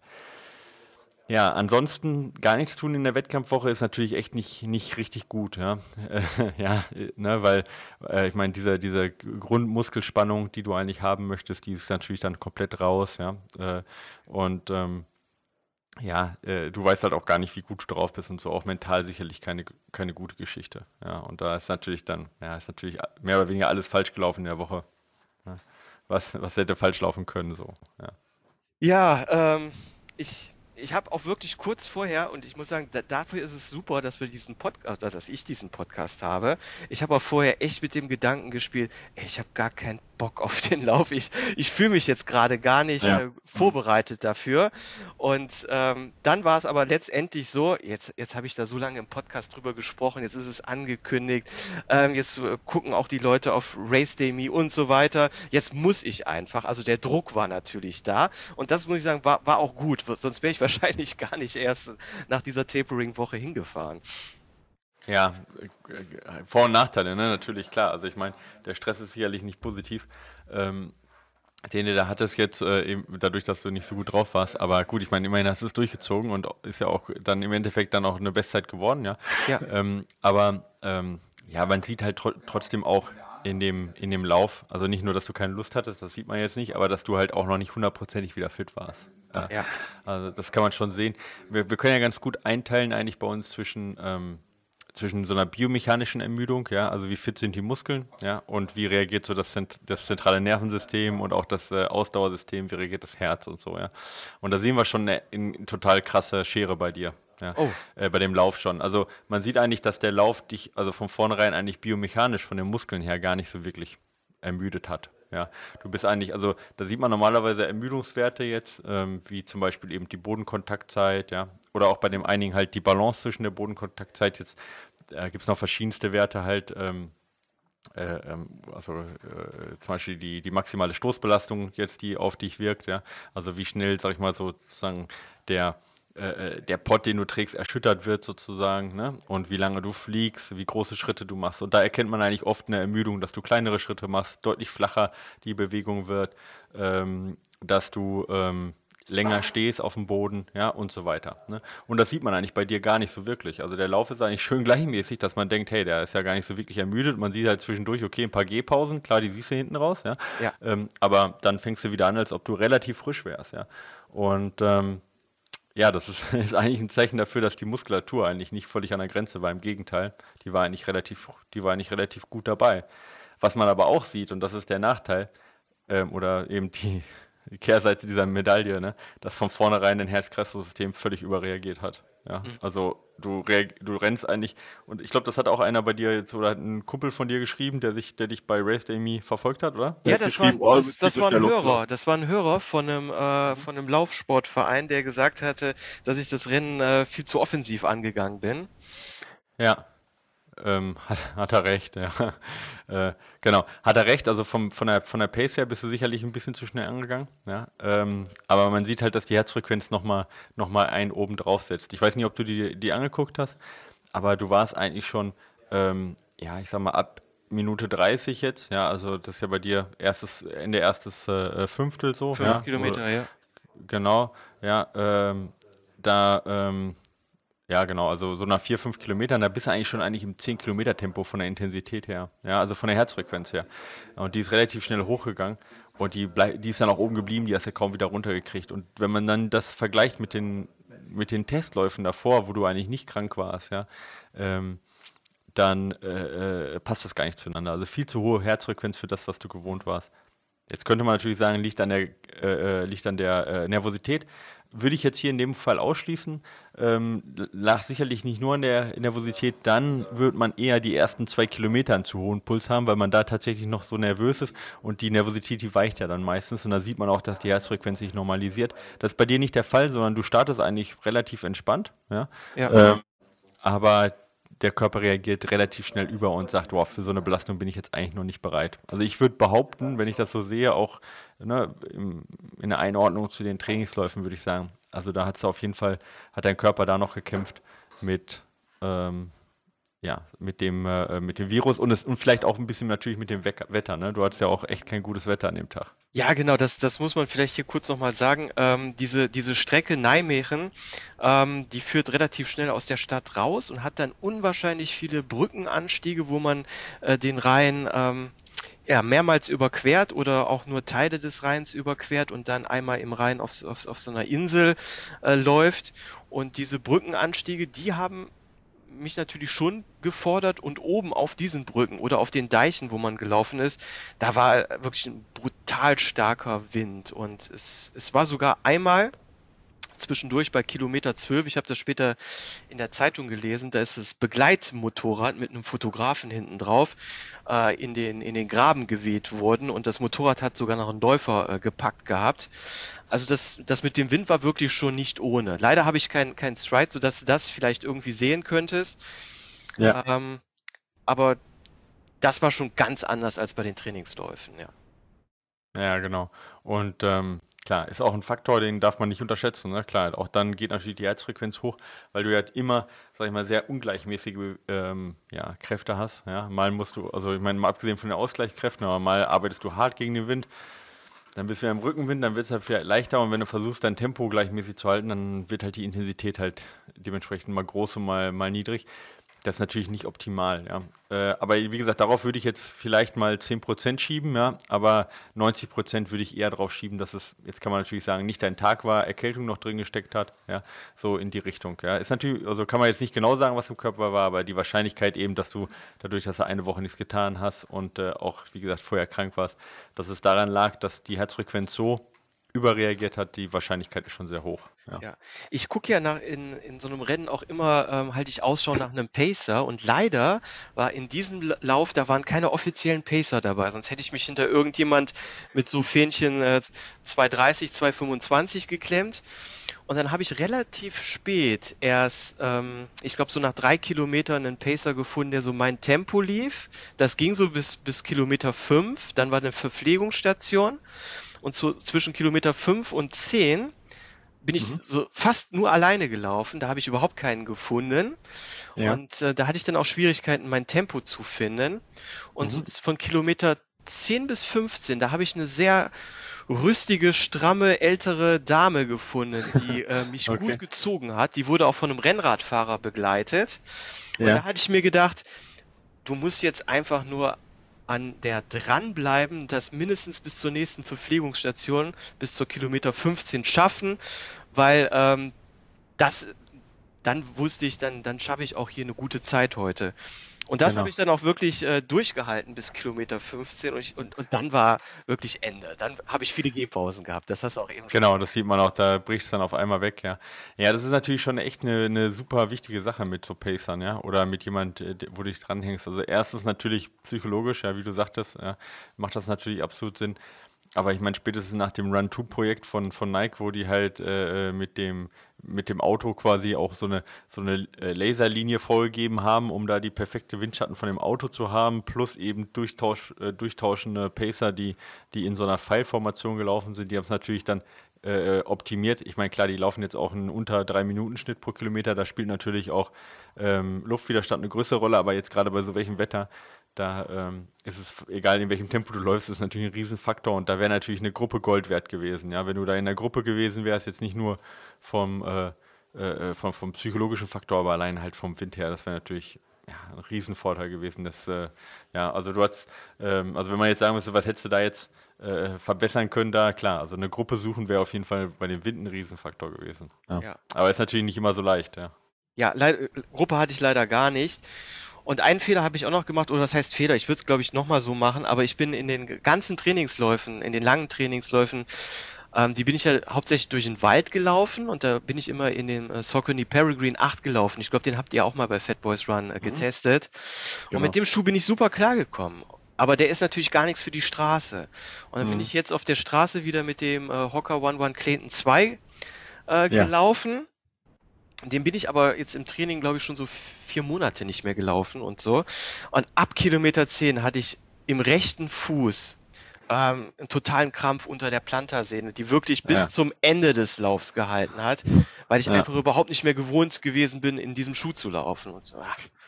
Speaker 2: Ja, ansonsten gar nichts tun in der Wettkampfwoche ist natürlich echt nicht, nicht richtig gut, ja. <laughs> ja, ne, weil äh, ich meine, diese, diese Grundmuskelspannung, die du eigentlich haben möchtest, die ist natürlich dann komplett raus, ja. Äh, und ähm, ja, äh, du weißt halt auch gar nicht, wie gut du drauf bist und so, auch mental sicherlich keine, keine gute Geschichte. Ja, und da ist natürlich dann, ja, ist natürlich mehr oder weniger alles falsch gelaufen in der Woche. Ja. Was, was hätte falsch laufen können, so, ja.
Speaker 1: Ja, ähm, ich ich habe auch wirklich kurz vorher, und ich muss sagen, da, dafür ist es super, dass wir diesen Podcast, also dass ich diesen Podcast habe. Ich habe auch vorher echt mit dem Gedanken gespielt, ey, ich habe gar keinen Bock auf den Lauf. Ich, ich fühle mich jetzt gerade gar nicht ja. äh, vorbereitet dafür. Und ähm, dann war es aber letztendlich so, jetzt, jetzt habe ich da so lange im Podcast drüber gesprochen, jetzt ist es angekündigt, ähm, jetzt äh, gucken auch die Leute auf Race Day Me und so weiter. Jetzt muss ich einfach, also der Druck war natürlich da. Und das muss ich sagen, war, war auch gut, sonst wäre ich <laughs> wahrscheinlich gar nicht erst nach dieser Tapering-Woche hingefahren.
Speaker 2: Ja, Vor- und Nachteile, ne? natürlich, klar. Also ich meine, der Stress ist sicherlich nicht positiv. Ähm, den du da hattest jetzt, äh, eben dadurch, dass du nicht so gut drauf warst. Aber gut, ich meine, immerhin hast du es durchgezogen und ist ja auch dann im Endeffekt dann auch eine Bestzeit geworden, ja. ja. Ähm, aber ähm, ja, man sieht halt tr trotzdem auch in dem, in dem Lauf, also nicht nur, dass du keine Lust hattest, das sieht man jetzt nicht, aber dass du halt auch noch nicht hundertprozentig wieder fit warst. Ja. ja. Also das kann man schon sehen. Wir, wir können ja ganz gut einteilen eigentlich bei uns zwischen ähm, zwischen so einer biomechanischen Ermüdung, ja, also wie fit sind die Muskeln, ja, und wie reagiert so das, das zentrale Nervensystem und auch das äh, Ausdauersystem, wie reagiert das Herz und so, ja. Und da sehen wir schon eine, eine total krasse Schere bei dir. Ja, oh. äh, bei dem Lauf schon. Also man sieht eigentlich, dass der Lauf dich, also von vornherein eigentlich biomechanisch von den Muskeln her gar nicht so wirklich ermüdet hat. Ja, du bist eigentlich, also da sieht man normalerweise Ermüdungswerte jetzt, ähm, wie zum Beispiel eben die Bodenkontaktzeit, ja, oder auch bei dem einigen halt die Balance zwischen der Bodenkontaktzeit. Jetzt äh, gibt es noch verschiedenste Werte halt, ähm, äh, ähm, also äh, zum Beispiel die, die maximale Stoßbelastung jetzt, die auf dich wirkt, ja, also wie schnell, sag ich mal, sozusagen der äh, äh, der Pott, den du trägst, erschüttert wird sozusagen, ne? Und wie lange du fliegst, wie große Schritte du machst. Und da erkennt man eigentlich oft eine Ermüdung, dass du kleinere Schritte machst, deutlich flacher die Bewegung wird, ähm, dass du ähm, länger stehst auf dem Boden, ja, und so weiter. Ne? Und das sieht man eigentlich bei dir gar nicht so wirklich. Also der Lauf ist eigentlich schön gleichmäßig, dass man denkt, hey, der ist ja gar nicht so wirklich ermüdet. Man sieht halt zwischendurch, okay, ein paar Gehpausen, klar, die siehst du hinten raus, ja. ja. Ähm, aber dann fängst du wieder an, als ob du relativ frisch wärst, ja. Und ähm, ja, das ist, <laughs> ist, eigentlich ein Zeichen dafür, dass die Muskulatur eigentlich nicht völlig an der Grenze war. Im Gegenteil, die war eigentlich relativ, die war eigentlich relativ gut dabei. Was man aber auch sieht, und das ist der Nachteil, ähm, oder eben die, die Kehrseite dieser Medaille, ne, dass von vornherein dein Herz-Kreislauf-System völlig überreagiert hat. Ja, mhm. also du, du rennst eigentlich, und ich glaube, das hat auch einer bei dir jetzt, oder hat ein Kumpel von dir geschrieben, der sich, der dich bei Race Day verfolgt hat, oder?
Speaker 1: Ja, das war, oh, das, das war ein Hörer. Das war ein Hörer von einem, äh, von einem Laufsportverein, der gesagt hatte, dass ich das Rennen äh, viel zu offensiv angegangen bin.
Speaker 2: Ja ähm, <laughs> hat, hat, er recht, ja. <laughs> äh, genau, hat er recht. Also vom, von, der, von der Pace her bist du sicherlich ein bisschen zu schnell angegangen. Ja? Ähm, aber man sieht halt, dass die Herzfrequenz nochmal noch mal einen oben drauf setzt. Ich weiß nicht, ob du die, die angeguckt hast, aber du warst eigentlich schon, ähm, ja, ich sag mal, ab Minute 30 jetzt. Ja, also das ist ja bei dir erstes, Ende erstes äh, Fünftel so.
Speaker 1: Fünf ja? Kilometer, ja.
Speaker 2: Genau, ja. Ähm, da ähm, ja, genau. Also so nach vier, fünf Kilometern, da bist du eigentlich schon eigentlich im 10 Kilometer Tempo von der Intensität her. Ja, also von der Herzfrequenz her. Und die ist relativ schnell hochgegangen. Und die, die ist dann auch oben geblieben, die hast du ja kaum wieder runtergekriegt. Und wenn man dann das vergleicht mit den, mit den Testläufen davor, wo du eigentlich nicht krank warst, ja, ähm, dann äh, äh, passt das gar nicht zueinander. Also viel zu hohe Herzfrequenz für das, was du gewohnt warst. Jetzt könnte man natürlich sagen, liegt an der, äh, äh liegt an der äh, Nervosität würde ich jetzt hier in dem Fall ausschließen. Ähm, lag sicherlich nicht nur an der Nervosität, dann wird man eher die ersten zwei Kilometer einen zu hohen Puls haben, weil man da tatsächlich noch so nervös ist und die Nervosität, die weicht ja dann meistens und da sieht man auch, dass die Herzfrequenz sich normalisiert. Das ist bei dir nicht der Fall, sondern du startest eigentlich relativ entspannt. Ja. ja. Ähm, aber der Körper reagiert relativ schnell über und sagt, wow, für so eine Belastung bin ich jetzt eigentlich noch nicht bereit. Also ich würde behaupten, wenn ich das so sehe, auch ne, in, der Einordnung zu den Trainingsläufen, würde ich sagen, also da hat es auf jeden Fall, hat dein Körper da noch gekämpft mit, ähm, ja, mit dem, äh, mit dem Virus und, es, und vielleicht auch ein bisschen natürlich mit dem We Wetter. Ne? Du hattest ja auch echt kein gutes Wetter an dem Tag.
Speaker 1: Ja, genau, das, das muss man vielleicht hier kurz nochmal sagen. Ähm, diese, diese Strecke Nijmegen, ähm, die führt relativ schnell aus der Stadt raus und hat dann unwahrscheinlich viele Brückenanstiege, wo man äh, den Rhein ähm, ja, mehrmals überquert oder auch nur Teile des Rheins überquert und dann einmal im Rhein auf, auf, auf so einer Insel äh, läuft. Und diese Brückenanstiege, die haben mich natürlich schon gefordert und oben auf diesen Brücken oder auf den Deichen, wo man gelaufen ist, da war wirklich ein brutal starker Wind und es, es war sogar einmal zwischendurch bei Kilometer 12, ich habe das später in der Zeitung gelesen, da ist das Begleitmotorrad mit einem Fotografen hinten drauf äh, in, den, in den Graben geweht worden und das Motorrad hat sogar noch einen Läufer äh, gepackt gehabt. Also das, das mit dem Wind war wirklich schon nicht ohne. Leider habe ich kein, kein Stride, sodass du das vielleicht irgendwie sehen könntest. Ja. Ähm, aber das war schon ganz anders als bei den Trainingsläufen, ja.
Speaker 2: Ja, genau. Und ähm, klar, ist auch ein Faktor, den darf man nicht unterschätzen. Ne? Klar, auch dann geht natürlich die Herzfrequenz hoch, weil du ja halt immer, sag ich mal, sehr ungleichmäßige ähm, ja, Kräfte hast. Ja? Mal musst du, also ich meine, mal abgesehen von den Ausgleichskräften, aber mal arbeitest du hart gegen den Wind dann bist du ja im Rückenwind, dann wird es halt vielleicht leichter und wenn du versuchst, dein Tempo gleichmäßig zu halten, dann wird halt die Intensität halt dementsprechend mal groß und mal, mal niedrig. Das ist natürlich nicht optimal, ja. Äh, aber wie gesagt, darauf würde ich jetzt vielleicht mal 10% schieben, ja. Aber 90% würde ich eher darauf schieben, dass es, jetzt kann man natürlich sagen, nicht dein Tag war, Erkältung noch drin gesteckt hat, ja. So in die Richtung, ja. Ist natürlich, also kann man jetzt nicht genau sagen, was im Körper war, aber die Wahrscheinlichkeit eben, dass du dadurch, dass du eine Woche nichts getan hast und äh, auch, wie gesagt, vorher krank warst, dass es daran lag, dass die Herzfrequenz so überreagiert hat, die Wahrscheinlichkeit ist schon sehr hoch.
Speaker 1: Ja, ja. ich gucke ja nach in, in so einem Rennen auch immer, ähm, halte ich Ausschau nach einem Pacer und leider war in diesem Lauf, da waren keine offiziellen Pacer dabei, sonst hätte ich mich hinter irgendjemand mit so Fähnchen äh, 230, 225 geklemmt. Und dann habe ich relativ spät erst, ähm, ich glaube so nach drei Kilometern einen Pacer gefunden, der so mein Tempo lief. Das ging so bis, bis Kilometer fünf. Dann war eine Verpflegungsstation. Und so zwischen Kilometer 5 und 10 bin ich mhm. so fast nur alleine gelaufen. Da habe ich überhaupt keinen gefunden. Ja. Und äh, da hatte ich dann auch Schwierigkeiten, mein Tempo zu finden. Und mhm. so von Kilometer 10 bis 15, da habe ich eine sehr rüstige, stramme, ältere Dame gefunden, die <laughs> äh, mich okay. gut gezogen hat. Die wurde auch von einem Rennradfahrer begleitet. Und ja. da hatte ich mir gedacht, du musst jetzt einfach nur an der dranbleiben, das mindestens bis zur nächsten Verpflegungsstation, bis zur Kilometer 15 schaffen, weil ähm, das, dann wusste ich, dann, dann schaffe ich auch hier eine gute Zeit heute. Und das genau. habe ich dann auch wirklich äh, durchgehalten bis Kilometer 15 und, ich, und, und dann war wirklich Ende. Dann habe ich viele Gehpausen gehabt. Das hast du auch eben
Speaker 2: Genau, das sieht man auch, da bricht es dann auf einmal weg, ja. Ja, das ist natürlich schon echt eine, eine super wichtige Sache mit so Pacern, ja. Oder mit jemand, äh, wo du dich dranhängst. Also erstens natürlich psychologisch, ja, wie du sagtest, ja, macht das natürlich absolut Sinn. Aber ich meine, spätestens nach dem Run-2-Projekt von, von Nike, wo die halt äh, äh, mit, dem, mit dem Auto quasi auch so eine, so eine äh, Laserlinie vorgegeben haben, um da die perfekte Windschatten von dem Auto zu haben, plus eben durchtausch, äh, durchtauschende Pacer, die, die in so einer Pfeilformation gelaufen sind. Die haben es natürlich dann äh, optimiert. Ich meine, klar, die laufen jetzt auch einen unter 3-Minuten-Schnitt pro Kilometer. Da spielt natürlich auch ähm, Luftwiderstand eine größere Rolle, aber jetzt gerade bei so welchem Wetter da ähm, ist es, egal in welchem Tempo du läufst, ist natürlich ein Riesenfaktor und da wäre natürlich eine Gruppe Gold wert gewesen. Ja? Wenn du da in der Gruppe gewesen wärst, jetzt nicht nur vom, äh, äh, vom, vom psychologischen Faktor, aber allein halt vom Wind her, das wäre natürlich ja, ein Riesenvorteil gewesen. Das, äh, ja, also du hast, ähm, also wenn man jetzt sagen müsste, was hättest du da jetzt äh, verbessern können, da klar, also eine Gruppe suchen wäre auf jeden Fall bei dem Wind ein Riesenfaktor gewesen. Ja. ja. Aber ist natürlich nicht immer so leicht, ja.
Speaker 1: Ja, Gruppe hatte ich leider gar nicht. Und einen Fehler habe ich auch noch gemacht, oder was heißt Fehler? Ich würde es, glaube ich, nochmal so machen, aber ich bin in den ganzen Trainingsläufen, in den langen Trainingsläufen, ähm, die bin ich ja hauptsächlich durch den Wald gelaufen und da bin ich immer in den äh, Saucony Peregrine 8 gelaufen. Ich glaube, den habt ihr auch mal bei Fat Boys Run äh, mhm. getestet. Mhm. Genau. Und mit dem Schuh bin ich super klargekommen. Aber der ist natürlich gar nichts für die Straße. Und dann mhm. bin ich jetzt auf der Straße wieder mit dem äh, Hocker One One Clayton 2 äh, ja. gelaufen den bin ich aber jetzt im Training, glaube ich, schon so vier Monate nicht mehr gelaufen und so. Und ab Kilometer 10 hatte ich im rechten Fuß ähm, einen totalen Krampf unter der Plantarsehne, die wirklich bis ja. zum Ende des Laufs gehalten hat, weil ich ja. einfach überhaupt nicht mehr gewohnt gewesen bin, in diesem Schuh zu laufen. Und so.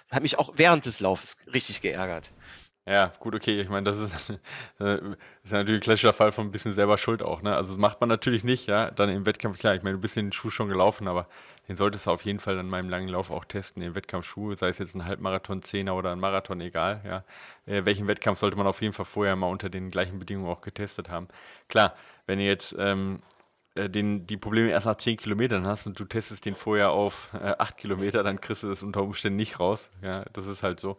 Speaker 1: Hat mich auch während des Laufs richtig geärgert.
Speaker 2: Ja, gut, okay. Ich meine, das ist, <laughs> äh, ist natürlich ein klassischer Fall von ein bisschen selber Schuld auch. Ne? Also das macht man natürlich nicht, ja. Dann im Wettkampf, klar, ich meine, du bist den Schuh schon gelaufen, aber den solltest du auf jeden Fall an meinem langen Lauf auch testen, den Wettkampfschuh, sei es jetzt ein Halbmarathon, Zehner oder ein Marathon, egal, ja. Äh, welchen Wettkampf sollte man auf jeden Fall vorher mal unter den gleichen Bedingungen auch getestet haben. Klar, wenn ihr jetzt ähm, äh, den, die Probleme erst nach 10 Kilometern hast und du testest den vorher auf äh, 8 Kilometer, dann kriegst du das unter Umständen nicht raus. Ja, das ist halt so.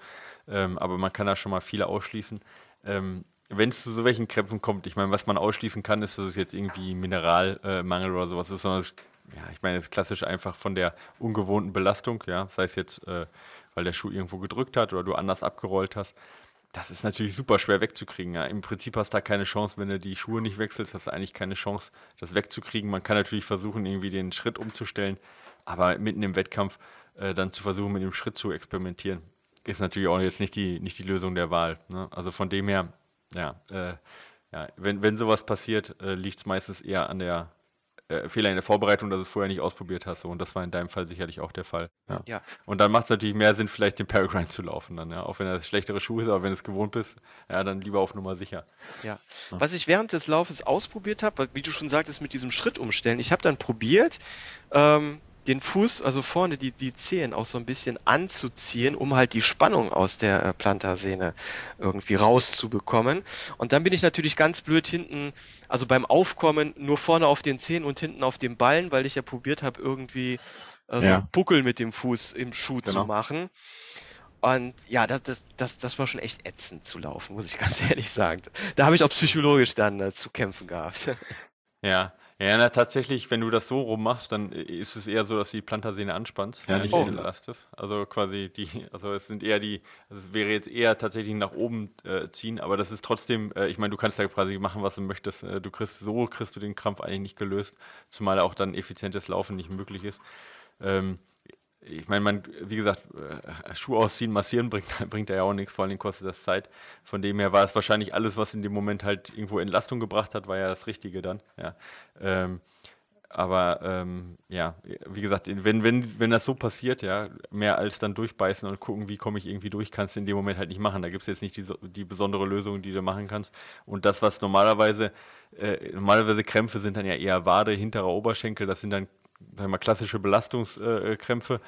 Speaker 2: Ähm, aber man kann da schon mal viele ausschließen. Ähm, wenn es zu so welchen Krämpfen kommt, ich meine, was man ausschließen kann, ist, dass es jetzt irgendwie Mineralmangel oder sowas ist, sondern es ja, ich meine, es ist klassisch einfach von der ungewohnten Belastung, ja, sei es jetzt, äh, weil der Schuh irgendwo gedrückt hat oder du anders abgerollt hast. Das ist natürlich super schwer wegzukriegen. Ja. Im Prinzip hast du da keine Chance, wenn du die Schuhe nicht wechselst, hast du eigentlich keine Chance, das wegzukriegen. Man kann natürlich versuchen, irgendwie den Schritt umzustellen, aber mitten im Wettkampf äh, dann zu versuchen, mit dem Schritt zu experimentieren, ist natürlich auch jetzt nicht die, nicht die Lösung der Wahl. Ne? Also von dem her, ja, äh, ja wenn, wenn sowas passiert, äh, liegt es meistens eher an der äh, Fehler in der Vorbereitung, dass du es vorher nicht ausprobiert hast. So. Und das war in deinem Fall sicherlich auch der Fall. Ja. ja. Und dann macht es natürlich mehr Sinn, vielleicht den Peregrine zu laufen dann, ja. Auch wenn das schlechtere Schuh ist, aber wenn du es gewohnt bist, ja, dann lieber auf Nummer sicher.
Speaker 1: Ja. ja. Was ich während des Laufes ausprobiert habe, wie du schon sagtest, mit diesem Schritt umstellen, ich habe dann probiert, ähm, den Fuß, also vorne die, die Zehen auch so ein bisschen anzuziehen, um halt die Spannung aus der äh, Plantarsehne irgendwie rauszubekommen. Und dann bin ich natürlich ganz blöd hinten, also beim Aufkommen nur vorne auf den Zehen und hinten auf dem Ballen, weil ich ja probiert habe, irgendwie äh, so ja. einen Buckel mit dem Fuß im Schuh genau. zu machen. Und ja, das, das, das, das war schon echt ätzend zu laufen, muss ich <laughs> ganz ehrlich sagen. Da habe ich auch psychologisch dann äh, zu kämpfen gehabt.
Speaker 2: Ja, ja, na, tatsächlich, wenn du das so rum machst, dann ist es eher so, dass du die Plantarsehne anspannst, ja, nicht oh. belastest. Also quasi die, also es sind eher die, also es wäre jetzt eher tatsächlich nach oben äh, ziehen, aber das ist trotzdem, äh, ich meine, du kannst da quasi machen, was du möchtest. Äh, du kriegst, so kriegst du den Krampf eigentlich nicht gelöst, zumal auch dann effizientes Laufen nicht möglich ist. Ähm, ich meine, man, wie gesagt, äh, Schuh ausziehen, massieren bringt, <laughs> bringt ja auch nichts, vor allem kostet das Zeit. Von dem her war es wahrscheinlich alles, was in dem Moment halt irgendwo Entlastung gebracht hat, war ja das Richtige dann. Ja. Ähm, aber ähm, ja, wie gesagt, wenn, wenn, wenn das so passiert, ja, mehr als dann durchbeißen und gucken, wie komme ich irgendwie durch, kannst du in dem Moment halt nicht machen. Da gibt es jetzt nicht die, die besondere Lösung, die du machen kannst. Und das, was normalerweise, äh, normalerweise Krämpfe sind dann ja eher Wade, hinterer Oberschenkel, das sind dann sag mal, klassische Belastungskrämpfe.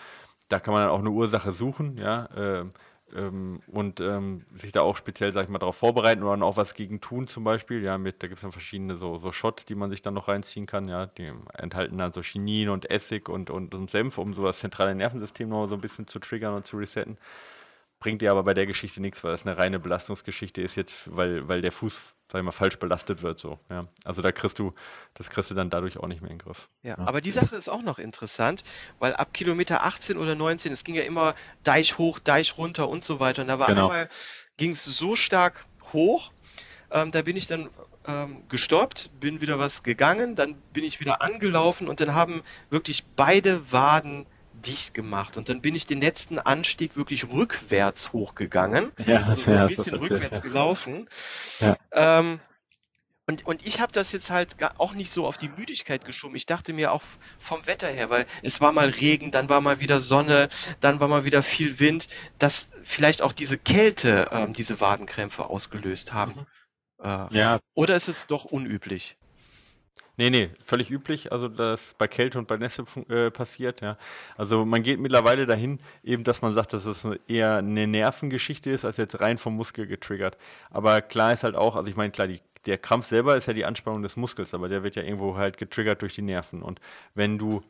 Speaker 2: Da kann man dann auch eine Ursache suchen, ja, ähm, ähm, und ähm, sich da auch speziell, sag ich mal, darauf vorbereiten oder dann auch was gegen tun zum Beispiel. Ja, mit, da gibt es dann verschiedene so, so Shots, die man sich dann noch reinziehen kann, ja, die enthalten dann so Chinin und Essig und, und, und Senf, um so das zentrale Nervensystem noch so ein bisschen zu triggern und zu resetten bringt dir aber bei der Geschichte nichts, weil es eine reine Belastungsgeschichte ist jetzt, weil, weil der Fuß, sag ich mal, falsch belastet wird. So, ja. Also da kriegst du, das kriegst du dann dadurch auch nicht mehr in den Griff.
Speaker 1: Ja, ja. aber die Sache ist auch noch interessant, weil ab Kilometer 18 oder 19, es ging ja immer Deich hoch, Deich runter und so weiter. Und da war genau. einmal, ging es so stark hoch, ähm, da bin ich dann ähm, gestoppt, bin wieder was gegangen, dann bin ich wieder angelaufen und dann haben wirklich beide Waden dicht gemacht. Und dann bin ich den letzten Anstieg wirklich rückwärts hochgegangen. Ja, also ja, ein bisschen rückwärts ja. gelaufen. Ja. Ähm, und, und ich habe das jetzt halt auch nicht so auf die Müdigkeit geschoben. Ich dachte mir auch vom Wetter her, weil es war mal Regen, dann war mal wieder Sonne, dann war mal wieder viel Wind, dass vielleicht auch diese Kälte ähm, diese Wadenkrämpfe ausgelöst haben. Mhm. Äh, ja. Oder ist es doch unüblich?
Speaker 2: Nee, nee, völlig üblich, also das bei Kälte und bei Nässe äh, passiert, ja. Also man geht mittlerweile dahin, eben, dass man sagt, dass es eher eine Nervengeschichte ist, als jetzt rein vom Muskel getriggert. Aber klar ist halt auch, also ich meine, klar, die, der Krampf selber ist ja die Anspannung des Muskels, aber der wird ja irgendwo halt getriggert durch die Nerven. Und wenn du,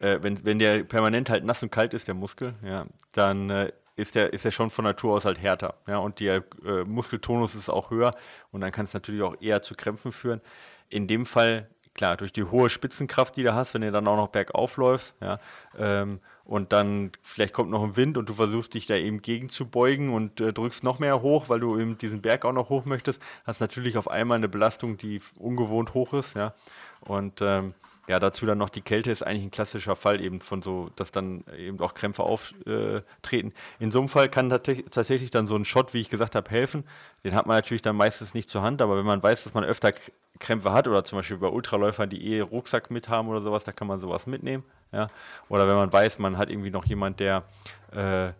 Speaker 2: äh, wenn, wenn der permanent halt nass und kalt ist, der Muskel, ja, dann äh, ist der, ist der schon von Natur aus halt härter. Ja, und der äh, Muskeltonus ist auch höher und dann kann es natürlich auch eher zu Krämpfen führen. In dem Fall klar, durch die hohe Spitzenkraft, die du hast, wenn du dann auch noch bergauf läufst, ja, ähm, und dann vielleicht kommt noch ein Wind und du versuchst dich da eben gegenzubeugen und äh, drückst noch mehr hoch, weil du eben diesen Berg auch noch hoch möchtest, hast natürlich auf einmal eine Belastung, die ungewohnt hoch ist, ja, und ähm, ja, dazu dann noch die Kälte ist eigentlich ein klassischer Fall eben von so, dass dann eben auch Krämpfe auftreten. In so einem Fall kann tatsächlich dann so ein Shot, wie ich gesagt habe, helfen. Den hat man natürlich dann meistens nicht zur Hand, aber wenn man weiß, dass man öfter Krämpfe hat oder zum Beispiel bei Ultraläufern, die eh Rucksack mit haben oder sowas, da kann man sowas mitnehmen. Ja? Oder wenn man weiß, man hat irgendwie noch jemand, der äh,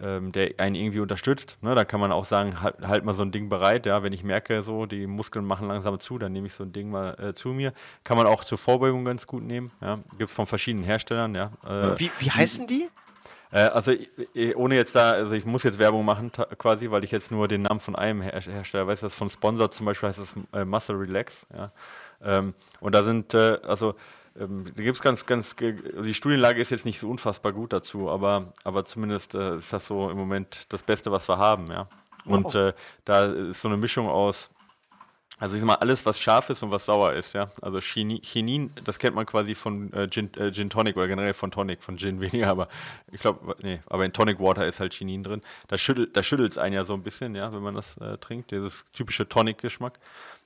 Speaker 2: ähm, der einen irgendwie unterstützt. Ne? Dann kann man auch sagen, halt, halt, mal so ein Ding bereit. Ja? Wenn ich merke, so die Muskeln machen langsam zu, dann nehme ich so ein Ding mal äh, zu mir. Kann man auch zur Vorbeugung ganz gut nehmen. Ja? Gibt es von verschiedenen Herstellern. Ja?
Speaker 1: Äh, wie, wie heißen die?
Speaker 2: Äh, also ohne jetzt da, also ich muss jetzt Werbung machen quasi, weil ich jetzt nur den Namen von einem Her Hersteller weiß. Das von Sponsor zum Beispiel heißt das äh, Muscle Relax. Ja? Ähm, und da sind, äh, also ähm, da gibt es ganz, ganz, die Studienlage ist jetzt nicht so unfassbar gut dazu, aber, aber zumindest äh, ist das so im Moment das Beste, was wir haben, ja. Und äh, da ist so eine Mischung aus, also ich sag mal, alles, was scharf ist und was sauer ist, ja. Also Chinin, das kennt man quasi von äh, Gin, äh, Gin, Tonic oder generell von Tonic, von Gin <laughs> weniger, aber ich glaube, nee, aber in Tonic Water ist halt Chinin drin. Da schüttelt da es einen ja so ein bisschen, ja, wenn man das äh, trinkt, dieses typische Tonic-Geschmack.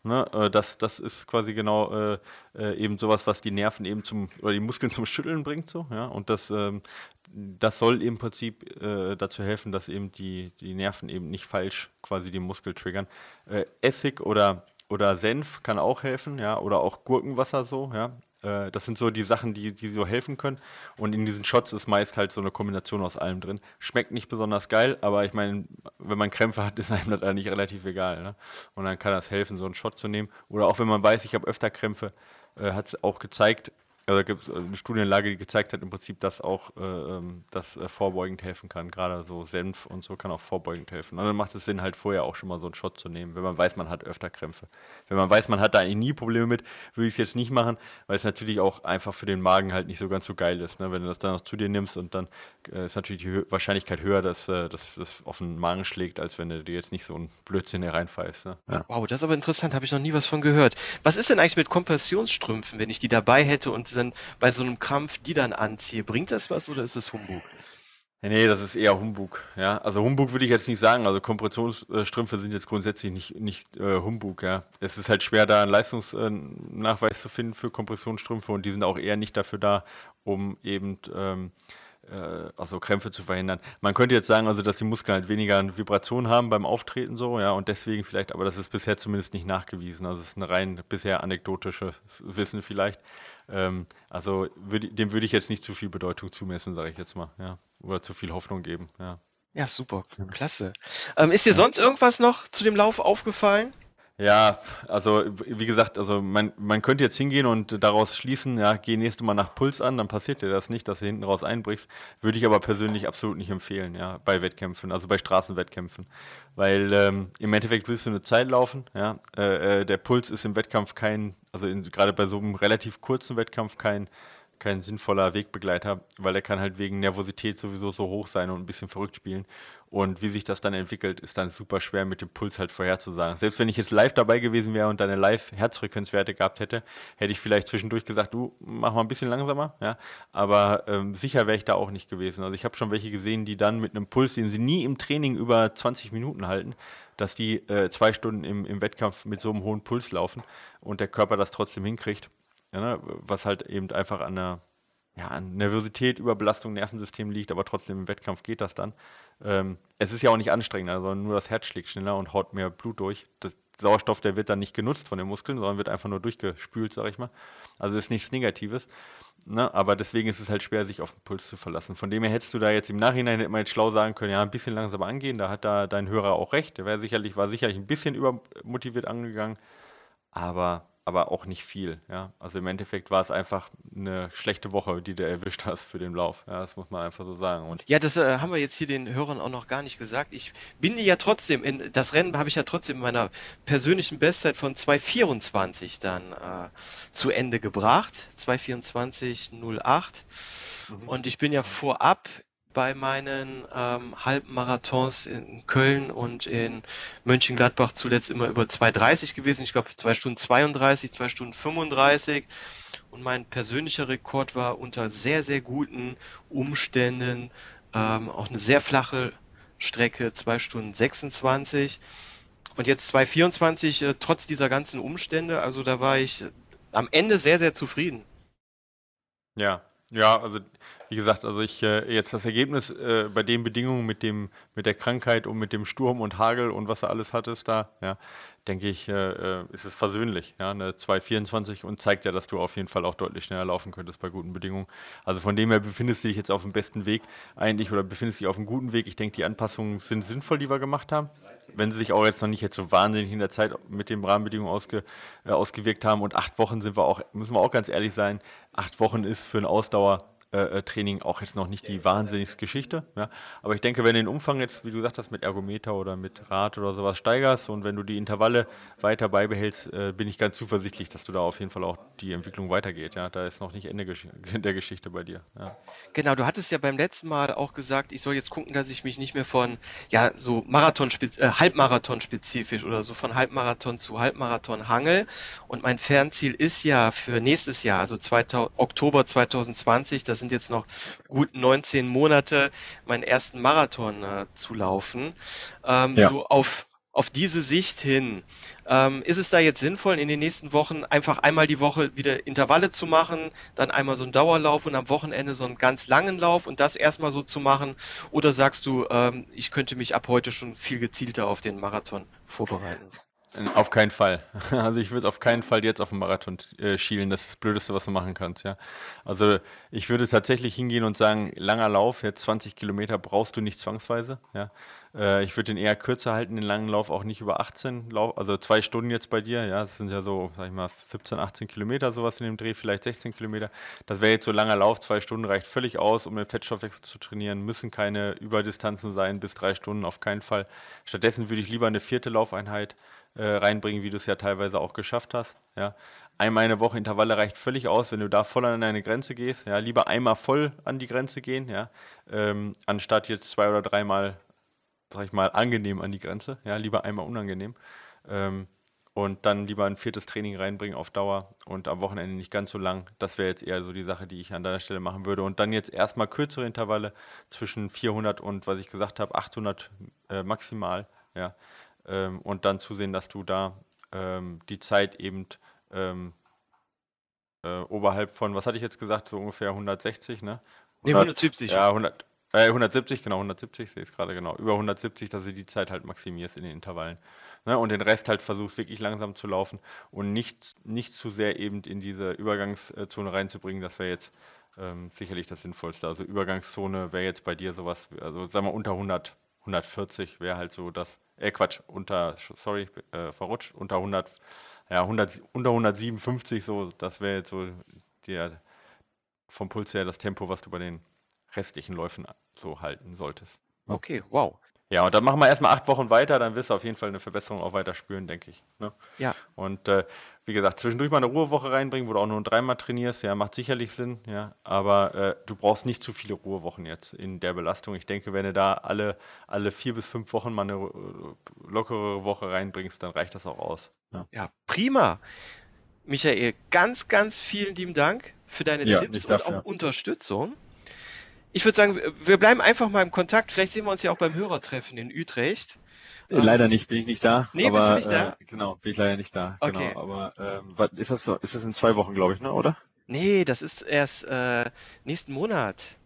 Speaker 2: Ne? Äh, das, das ist quasi genau äh, äh, eben sowas, was die Nerven eben zum, oder die Muskeln <laughs> zum Schütteln bringt, so, ja. Und das, ähm, das soll im Prinzip äh, dazu helfen, dass eben die, die Nerven eben nicht falsch quasi den Muskel triggern. Äh, Essig oder, oder Senf kann auch helfen, ja, oder auch Gurkenwasser so, ja. Äh, das sind so die Sachen, die, die so helfen können. Und in diesen Shots ist meist halt so eine Kombination aus allem drin. Schmeckt nicht besonders geil, aber ich meine, wenn man Krämpfe hat, <laughs> ist einem das eigentlich relativ egal. Ne? Und dann kann das helfen, so einen Shot zu nehmen. Oder auch wenn man weiß, ich habe öfter Krämpfe, äh, hat es auch gezeigt, also gibt es eine Studienlage, die gezeigt hat im Prinzip, dass auch äh, ähm, das äh, vorbeugend helfen kann. Gerade so Senf und so kann auch vorbeugend helfen. Und dann macht es Sinn, halt vorher auch schon mal so einen Shot zu nehmen, wenn man weiß, man hat öfter Krämpfe. Wenn man weiß, man hat da eigentlich nie Probleme mit, würde ich es jetzt nicht machen, weil es natürlich auch einfach für den Magen halt nicht so ganz so geil ist. Ne? Wenn du das dann noch zu dir nimmst und dann äh, ist natürlich die Hö Wahrscheinlichkeit höher, dass äh, das auf den Magen schlägt, als wenn du dir jetzt nicht so einen Blödsinn hier reinpfeifst. Ne?
Speaker 1: Ja. Wow, das ist aber interessant, habe ich noch nie was von gehört. Was ist denn eigentlich mit Kompressionsstrümpfen, wenn ich die dabei hätte und dann bei so einem Krampf die dann anziehe. Bringt das was oder ist das Humbug?
Speaker 2: Nee, das ist eher Humbug. Ja, also Humbug würde ich jetzt nicht sagen. Also Kompressionsstrümpfe sind jetzt grundsätzlich nicht, nicht äh, Humbug. Ja, es ist halt schwer, da einen Leistungsnachweis zu finden für Kompressionsstrümpfe und die sind auch eher nicht dafür da, um eben ähm, äh, also Krämpfe zu verhindern. Man könnte jetzt sagen, also dass die Muskeln halt weniger Vibration haben beim Auftreten so, ja, und deswegen vielleicht, aber das ist bisher zumindest nicht nachgewiesen. Also es ist ein rein bisher anekdotisches Wissen vielleicht. Ähm, also würd, dem würde ich jetzt nicht zu viel Bedeutung zumessen, sage ich jetzt mal, ja, oder zu viel Hoffnung geben, ja.
Speaker 1: Ja, super, klasse. Ähm, ist dir ja. sonst irgendwas noch zu dem Lauf aufgefallen?
Speaker 2: Ja, also wie gesagt, also man, man könnte jetzt hingehen und daraus schließen, ja, geh nächste Mal nach Puls an, dann passiert dir das nicht, dass du hinten raus einbrichst. Würde ich aber persönlich absolut nicht empfehlen, ja, bei Wettkämpfen, also bei Straßenwettkämpfen. Weil ähm, im Endeffekt willst du eine Zeit laufen, ja. Äh, äh, der Puls ist im Wettkampf kein, also gerade bei so einem relativ kurzen Wettkampf kein kein sinnvoller Wegbegleiter, weil er kann halt wegen Nervosität sowieso so hoch sein und ein bisschen verrückt spielen. Und wie sich das dann entwickelt, ist dann super schwer mit dem Puls halt vorherzusagen. Selbst wenn ich jetzt live dabei gewesen wäre und deine Live-Herzfrequenzwerte gehabt hätte, hätte ich vielleicht zwischendurch gesagt, du, mach mal ein bisschen langsamer, ja. Aber ähm, sicher wäre ich da auch nicht gewesen. Also ich habe schon welche gesehen, die dann mit einem Puls, den sie nie im Training über 20 Minuten halten, dass die äh, zwei Stunden im, im Wettkampf mit so einem hohen Puls laufen und der Körper das trotzdem hinkriegt. Ja, ne? Was halt eben einfach an der ja, an Nervosität, Überbelastung, Nervensystem liegt, aber trotzdem im Wettkampf geht das dann. Ähm, es ist ja auch nicht anstrengender, sondern nur das Herz schlägt schneller und haut mehr Blut durch. Das Sauerstoff, der wird dann nicht genutzt von den Muskeln, sondern wird einfach nur durchgespült, sag ich mal. Also ist nichts Negatives. Ne? Aber deswegen ist es halt schwer, sich auf den Puls zu verlassen. Von dem her hättest du da jetzt im Nachhinein hätte man jetzt schlau sagen können, ja, ein bisschen langsamer angehen, da hat da dein Hörer auch recht. Der sicherlich, war sicherlich ein bisschen übermotiviert angegangen. Aber aber auch nicht viel. Ja? Also im Endeffekt war es einfach eine schlechte Woche, die du erwischt hast für den Lauf. Ja, das muss man einfach so sagen. Und
Speaker 1: ja, das äh, haben wir jetzt hier den Hörern auch noch gar nicht gesagt. Ich bin ja trotzdem, in, das Rennen habe ich ja trotzdem in meiner persönlichen Bestzeit von 2,24 dann äh, zu Ende gebracht. 2,24,08. Mhm. Und ich bin ja vorab bei meinen ähm, Halbmarathons in Köln und in Mönchengladbach zuletzt immer über 2,30 gewesen. Ich glaube 2 Stunden 32, 2 Stunden 35. Und mein persönlicher Rekord war unter sehr, sehr guten Umständen ähm, auch eine sehr flache Strecke, 2 Stunden 26. Und jetzt 2,24 äh, trotz dieser ganzen Umstände. Also da war ich am Ende sehr, sehr zufrieden.
Speaker 2: Ja, ja, also wie gesagt, also ich äh, jetzt das Ergebnis äh, bei den Bedingungen mit dem mit der Krankheit und mit dem Sturm und Hagel und was du alles hattest da, ja, denke ich, äh, äh ist es versöhnlich, ja, eine 2,24 und zeigt ja, dass du auf jeden Fall auch deutlich schneller laufen könntest bei guten Bedingungen. Also von dem her befindest du dich jetzt auf dem besten Weg eigentlich oder befindest dich auf einem guten Weg. Ich denke, die Anpassungen sind sinnvoll, die wir gemacht haben wenn sie sich auch jetzt noch nicht jetzt so wahnsinnig in der Zeit mit den Rahmenbedingungen ausge, äh, ausgewirkt haben. Und acht Wochen sind wir auch, müssen wir auch ganz ehrlich sein, acht Wochen ist für eine Ausdauer äh, äh, Training auch jetzt noch nicht die wahnsinnigste Geschichte. Ja. Aber ich denke, wenn du den Umfang jetzt, wie du gesagt hast, mit Ergometer oder mit Rad oder sowas steigerst und wenn du die Intervalle weiter beibehältst, äh, bin ich ganz zuversichtlich, dass du da auf jeden Fall auch die Entwicklung weitergeht. Ja. Da ist noch nicht Ende <laughs> der Geschichte bei dir. Ja.
Speaker 1: Genau, du hattest ja beim letzten Mal auch gesagt, ich soll jetzt gucken, dass ich mich nicht mehr von ja so Marathon äh, Halbmarathon spezifisch oder so von Halbmarathon zu Halbmarathon hangel. Und mein Fernziel ist ja für nächstes Jahr, also 2000, Oktober 2020, das sind jetzt noch gut 19 Monate, meinen ersten Marathon äh, zu laufen. Ähm, ja. So auf, auf diese Sicht hin. Ähm, ist es da jetzt sinnvoll, in den nächsten Wochen einfach einmal die Woche wieder Intervalle zu machen, dann einmal so einen Dauerlauf und am Wochenende so einen ganz langen Lauf und das erstmal so zu machen? Oder sagst du, ähm, ich könnte mich ab heute schon viel gezielter auf den Marathon vorbereiten?
Speaker 2: Auf keinen Fall. <laughs> Also ich würde auf keinen Fall jetzt auf den Marathon äh, schielen. Das ist das Blödeste, was du machen kannst, ja. Also ich würde tatsächlich hingehen und sagen, langer Lauf, jetzt 20 Kilometer brauchst du nicht zwangsweise, ja. Äh, ich würde den eher kürzer halten, den langen Lauf auch nicht über 18 Lauf, also zwei Stunden jetzt bei dir, ja. Das sind ja so, sag ich mal, 17, 18 Kilometer, sowas in dem Dreh, vielleicht 16 Kilometer. Das wäre jetzt so langer Lauf, zwei Stunden reicht völlig aus, um den Fettstoffwechsel zu trainieren. Müssen keine Überdistanzen sein, bis drei Stunden, auf keinen Fall. Stattdessen würde ich lieber eine vierte Laufeinheit äh, reinbringen, wie du es ja teilweise auch geschafft hast. Ja. Einmal eine Woche Intervalle reicht völlig aus, wenn du da voll an deine Grenze gehst. Ja. Lieber einmal voll an die Grenze gehen, ja, ähm, anstatt jetzt zwei oder dreimal, sag ich mal, angenehm an die Grenze. Ja. Lieber einmal unangenehm. Ähm, und dann lieber ein viertes Training reinbringen auf Dauer und am Wochenende nicht ganz so lang. Das wäre jetzt eher so die Sache, die ich an deiner Stelle machen würde. Und dann jetzt erstmal kürzere Intervalle zwischen 400 und, was ich gesagt habe, 800 äh, maximal. Ja ähm, und dann zusehen, dass du da ähm, die Zeit eben ähm, äh, oberhalb von, was hatte ich jetzt gesagt, so ungefähr 160, ne?
Speaker 1: 100, nee, 170.
Speaker 2: Ja, 100, äh, 170, genau, 170, sehe ich es gerade genau. Über 170, dass du die Zeit halt maximierst in den Intervallen. Ne? Und den Rest halt versuchst wirklich langsam zu laufen und nicht, nicht zu sehr eben in diese Übergangszone reinzubringen. Das wäre jetzt ähm, sicherlich das Sinnvollste. Also Übergangszone wäre jetzt bei dir sowas, also sagen wir unter 100, 140 wäre halt so das, äh Quatsch, unter, sorry, äh, verrutscht, unter 100, ja, 100, unter 157 so, das wäre jetzt so der, vom Puls her das Tempo, was du bei den restlichen Läufen so halten solltest.
Speaker 1: Okay, wow.
Speaker 2: Ja, und dann machen wir erstmal acht Wochen weiter, dann wirst du auf jeden Fall eine Verbesserung auch weiter spüren, denke ich. Ne?
Speaker 1: Ja.
Speaker 2: Und äh, wie gesagt, zwischendurch mal eine Ruhewoche reinbringen, wo du auch nur dreimal trainierst, ja, macht sicherlich Sinn, ja. Aber äh, du brauchst nicht zu viele Ruhewochen jetzt in der Belastung. Ich denke, wenn du da alle, alle vier bis fünf Wochen mal eine äh, lockere Woche reinbringst, dann reicht das auch aus.
Speaker 1: Ja, ja prima. Michael, ganz, ganz vielen lieben Dank für deine ja, Tipps und auch Unterstützung ich würde sagen, wir bleiben einfach mal im Kontakt. Vielleicht sehen wir uns ja auch beim Hörertreffen in Utrecht.
Speaker 3: Äh, leider nicht, bin ich nicht da.
Speaker 1: Nee, aber, bist du nicht da?
Speaker 3: Äh, genau, bin ich leider nicht da.
Speaker 1: Okay.
Speaker 3: Genau, aber ähm, was, ist das so? Ist das in zwei Wochen, glaube ich, ne, oder?
Speaker 1: Nee, das ist erst äh, nächsten Monat.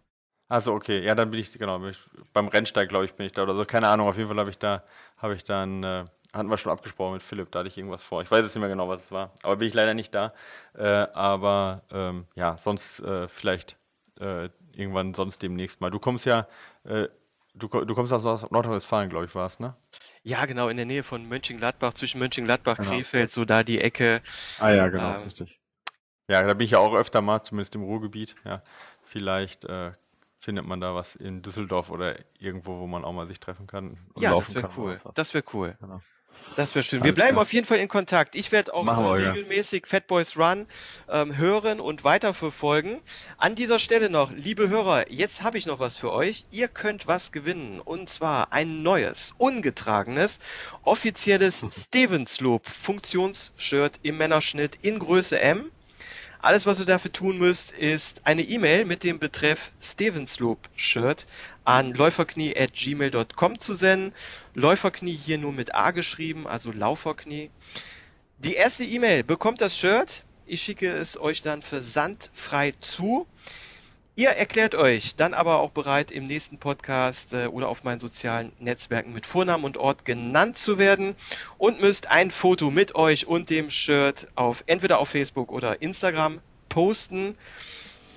Speaker 2: Also okay, ja, dann bin ich genau bin ich, beim Rennsteig, glaube ich, bin ich da oder so. Keine Ahnung. Auf jeden Fall habe ich da, habe ich dann äh, hatten wir schon abgesprochen mit Philipp, da hatte ich irgendwas vor. Ich weiß jetzt nicht mehr genau, was es war, aber bin ich leider nicht da. Äh, aber ähm, ja, sonst äh, vielleicht äh, irgendwann sonst demnächst mal. Du kommst ja, äh, du, du kommst aus Nordrhein-Westfalen, glaube ich, war es, ne?
Speaker 1: Ja, genau, in der Nähe von Mönchengladbach, zwischen Mönchengladbach, genau. Krefeld, so da die Ecke.
Speaker 3: Ah ja, genau, ähm, richtig.
Speaker 2: Ja, da bin ich ja auch öfter mal, zumindest im Ruhrgebiet. Ja, vielleicht äh, findet man da was in Düsseldorf oder irgendwo, wo man auch mal sich treffen kann.
Speaker 1: Ja, das wäre cool. Das wäre cool. Genau. Das wäre schön. Wir bleiben auf jeden Fall in Kontakt. Ich werde auch wir, regelmäßig ja. Fat Boys Run ähm, hören und weiterverfolgen. An dieser Stelle noch, liebe Hörer, jetzt habe ich noch was für euch. Ihr könnt was gewinnen. Und zwar ein neues, ungetragenes, offizielles <laughs> Stevensloop Funktionsshirt im Männerschnitt in Größe M. Alles, was ihr dafür tun müsst, ist eine E-Mail mit dem Betreff Stevensloop Shirt an läuferknie.gmail.com zu senden. Läuferknie hier nur mit A geschrieben, also Lauferknie. Die erste E-Mail bekommt das Shirt Ich schicke es euch dann versandfrei zu. Ihr erklärt euch dann aber auch bereit, im nächsten Podcast äh, oder auf meinen sozialen Netzwerken mit Vornamen und Ort genannt zu werden und müsst ein Foto mit euch und dem Shirt auf entweder auf Facebook oder Instagram posten.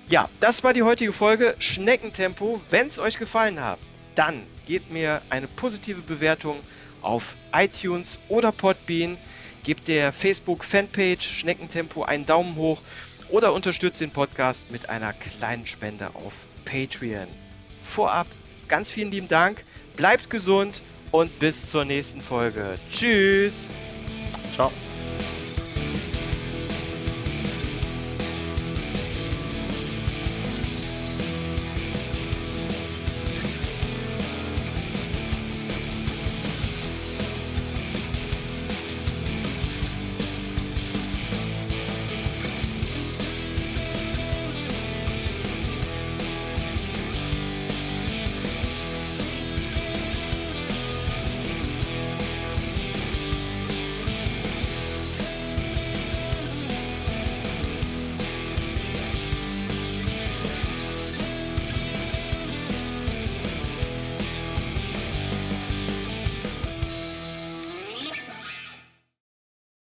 Speaker 1: Ja, das war die heutige Folge Schneckentempo. Wenn es euch gefallen hat, dann gebt mir eine positive Bewertung auf iTunes oder Podbean. Gebt der Facebook-Fanpage Schneckentempo einen Daumen hoch oder unterstützt den Podcast mit einer kleinen Spende auf Patreon. Vorab ganz vielen lieben Dank, bleibt gesund und bis zur nächsten Folge. Tschüss.
Speaker 2: Ciao.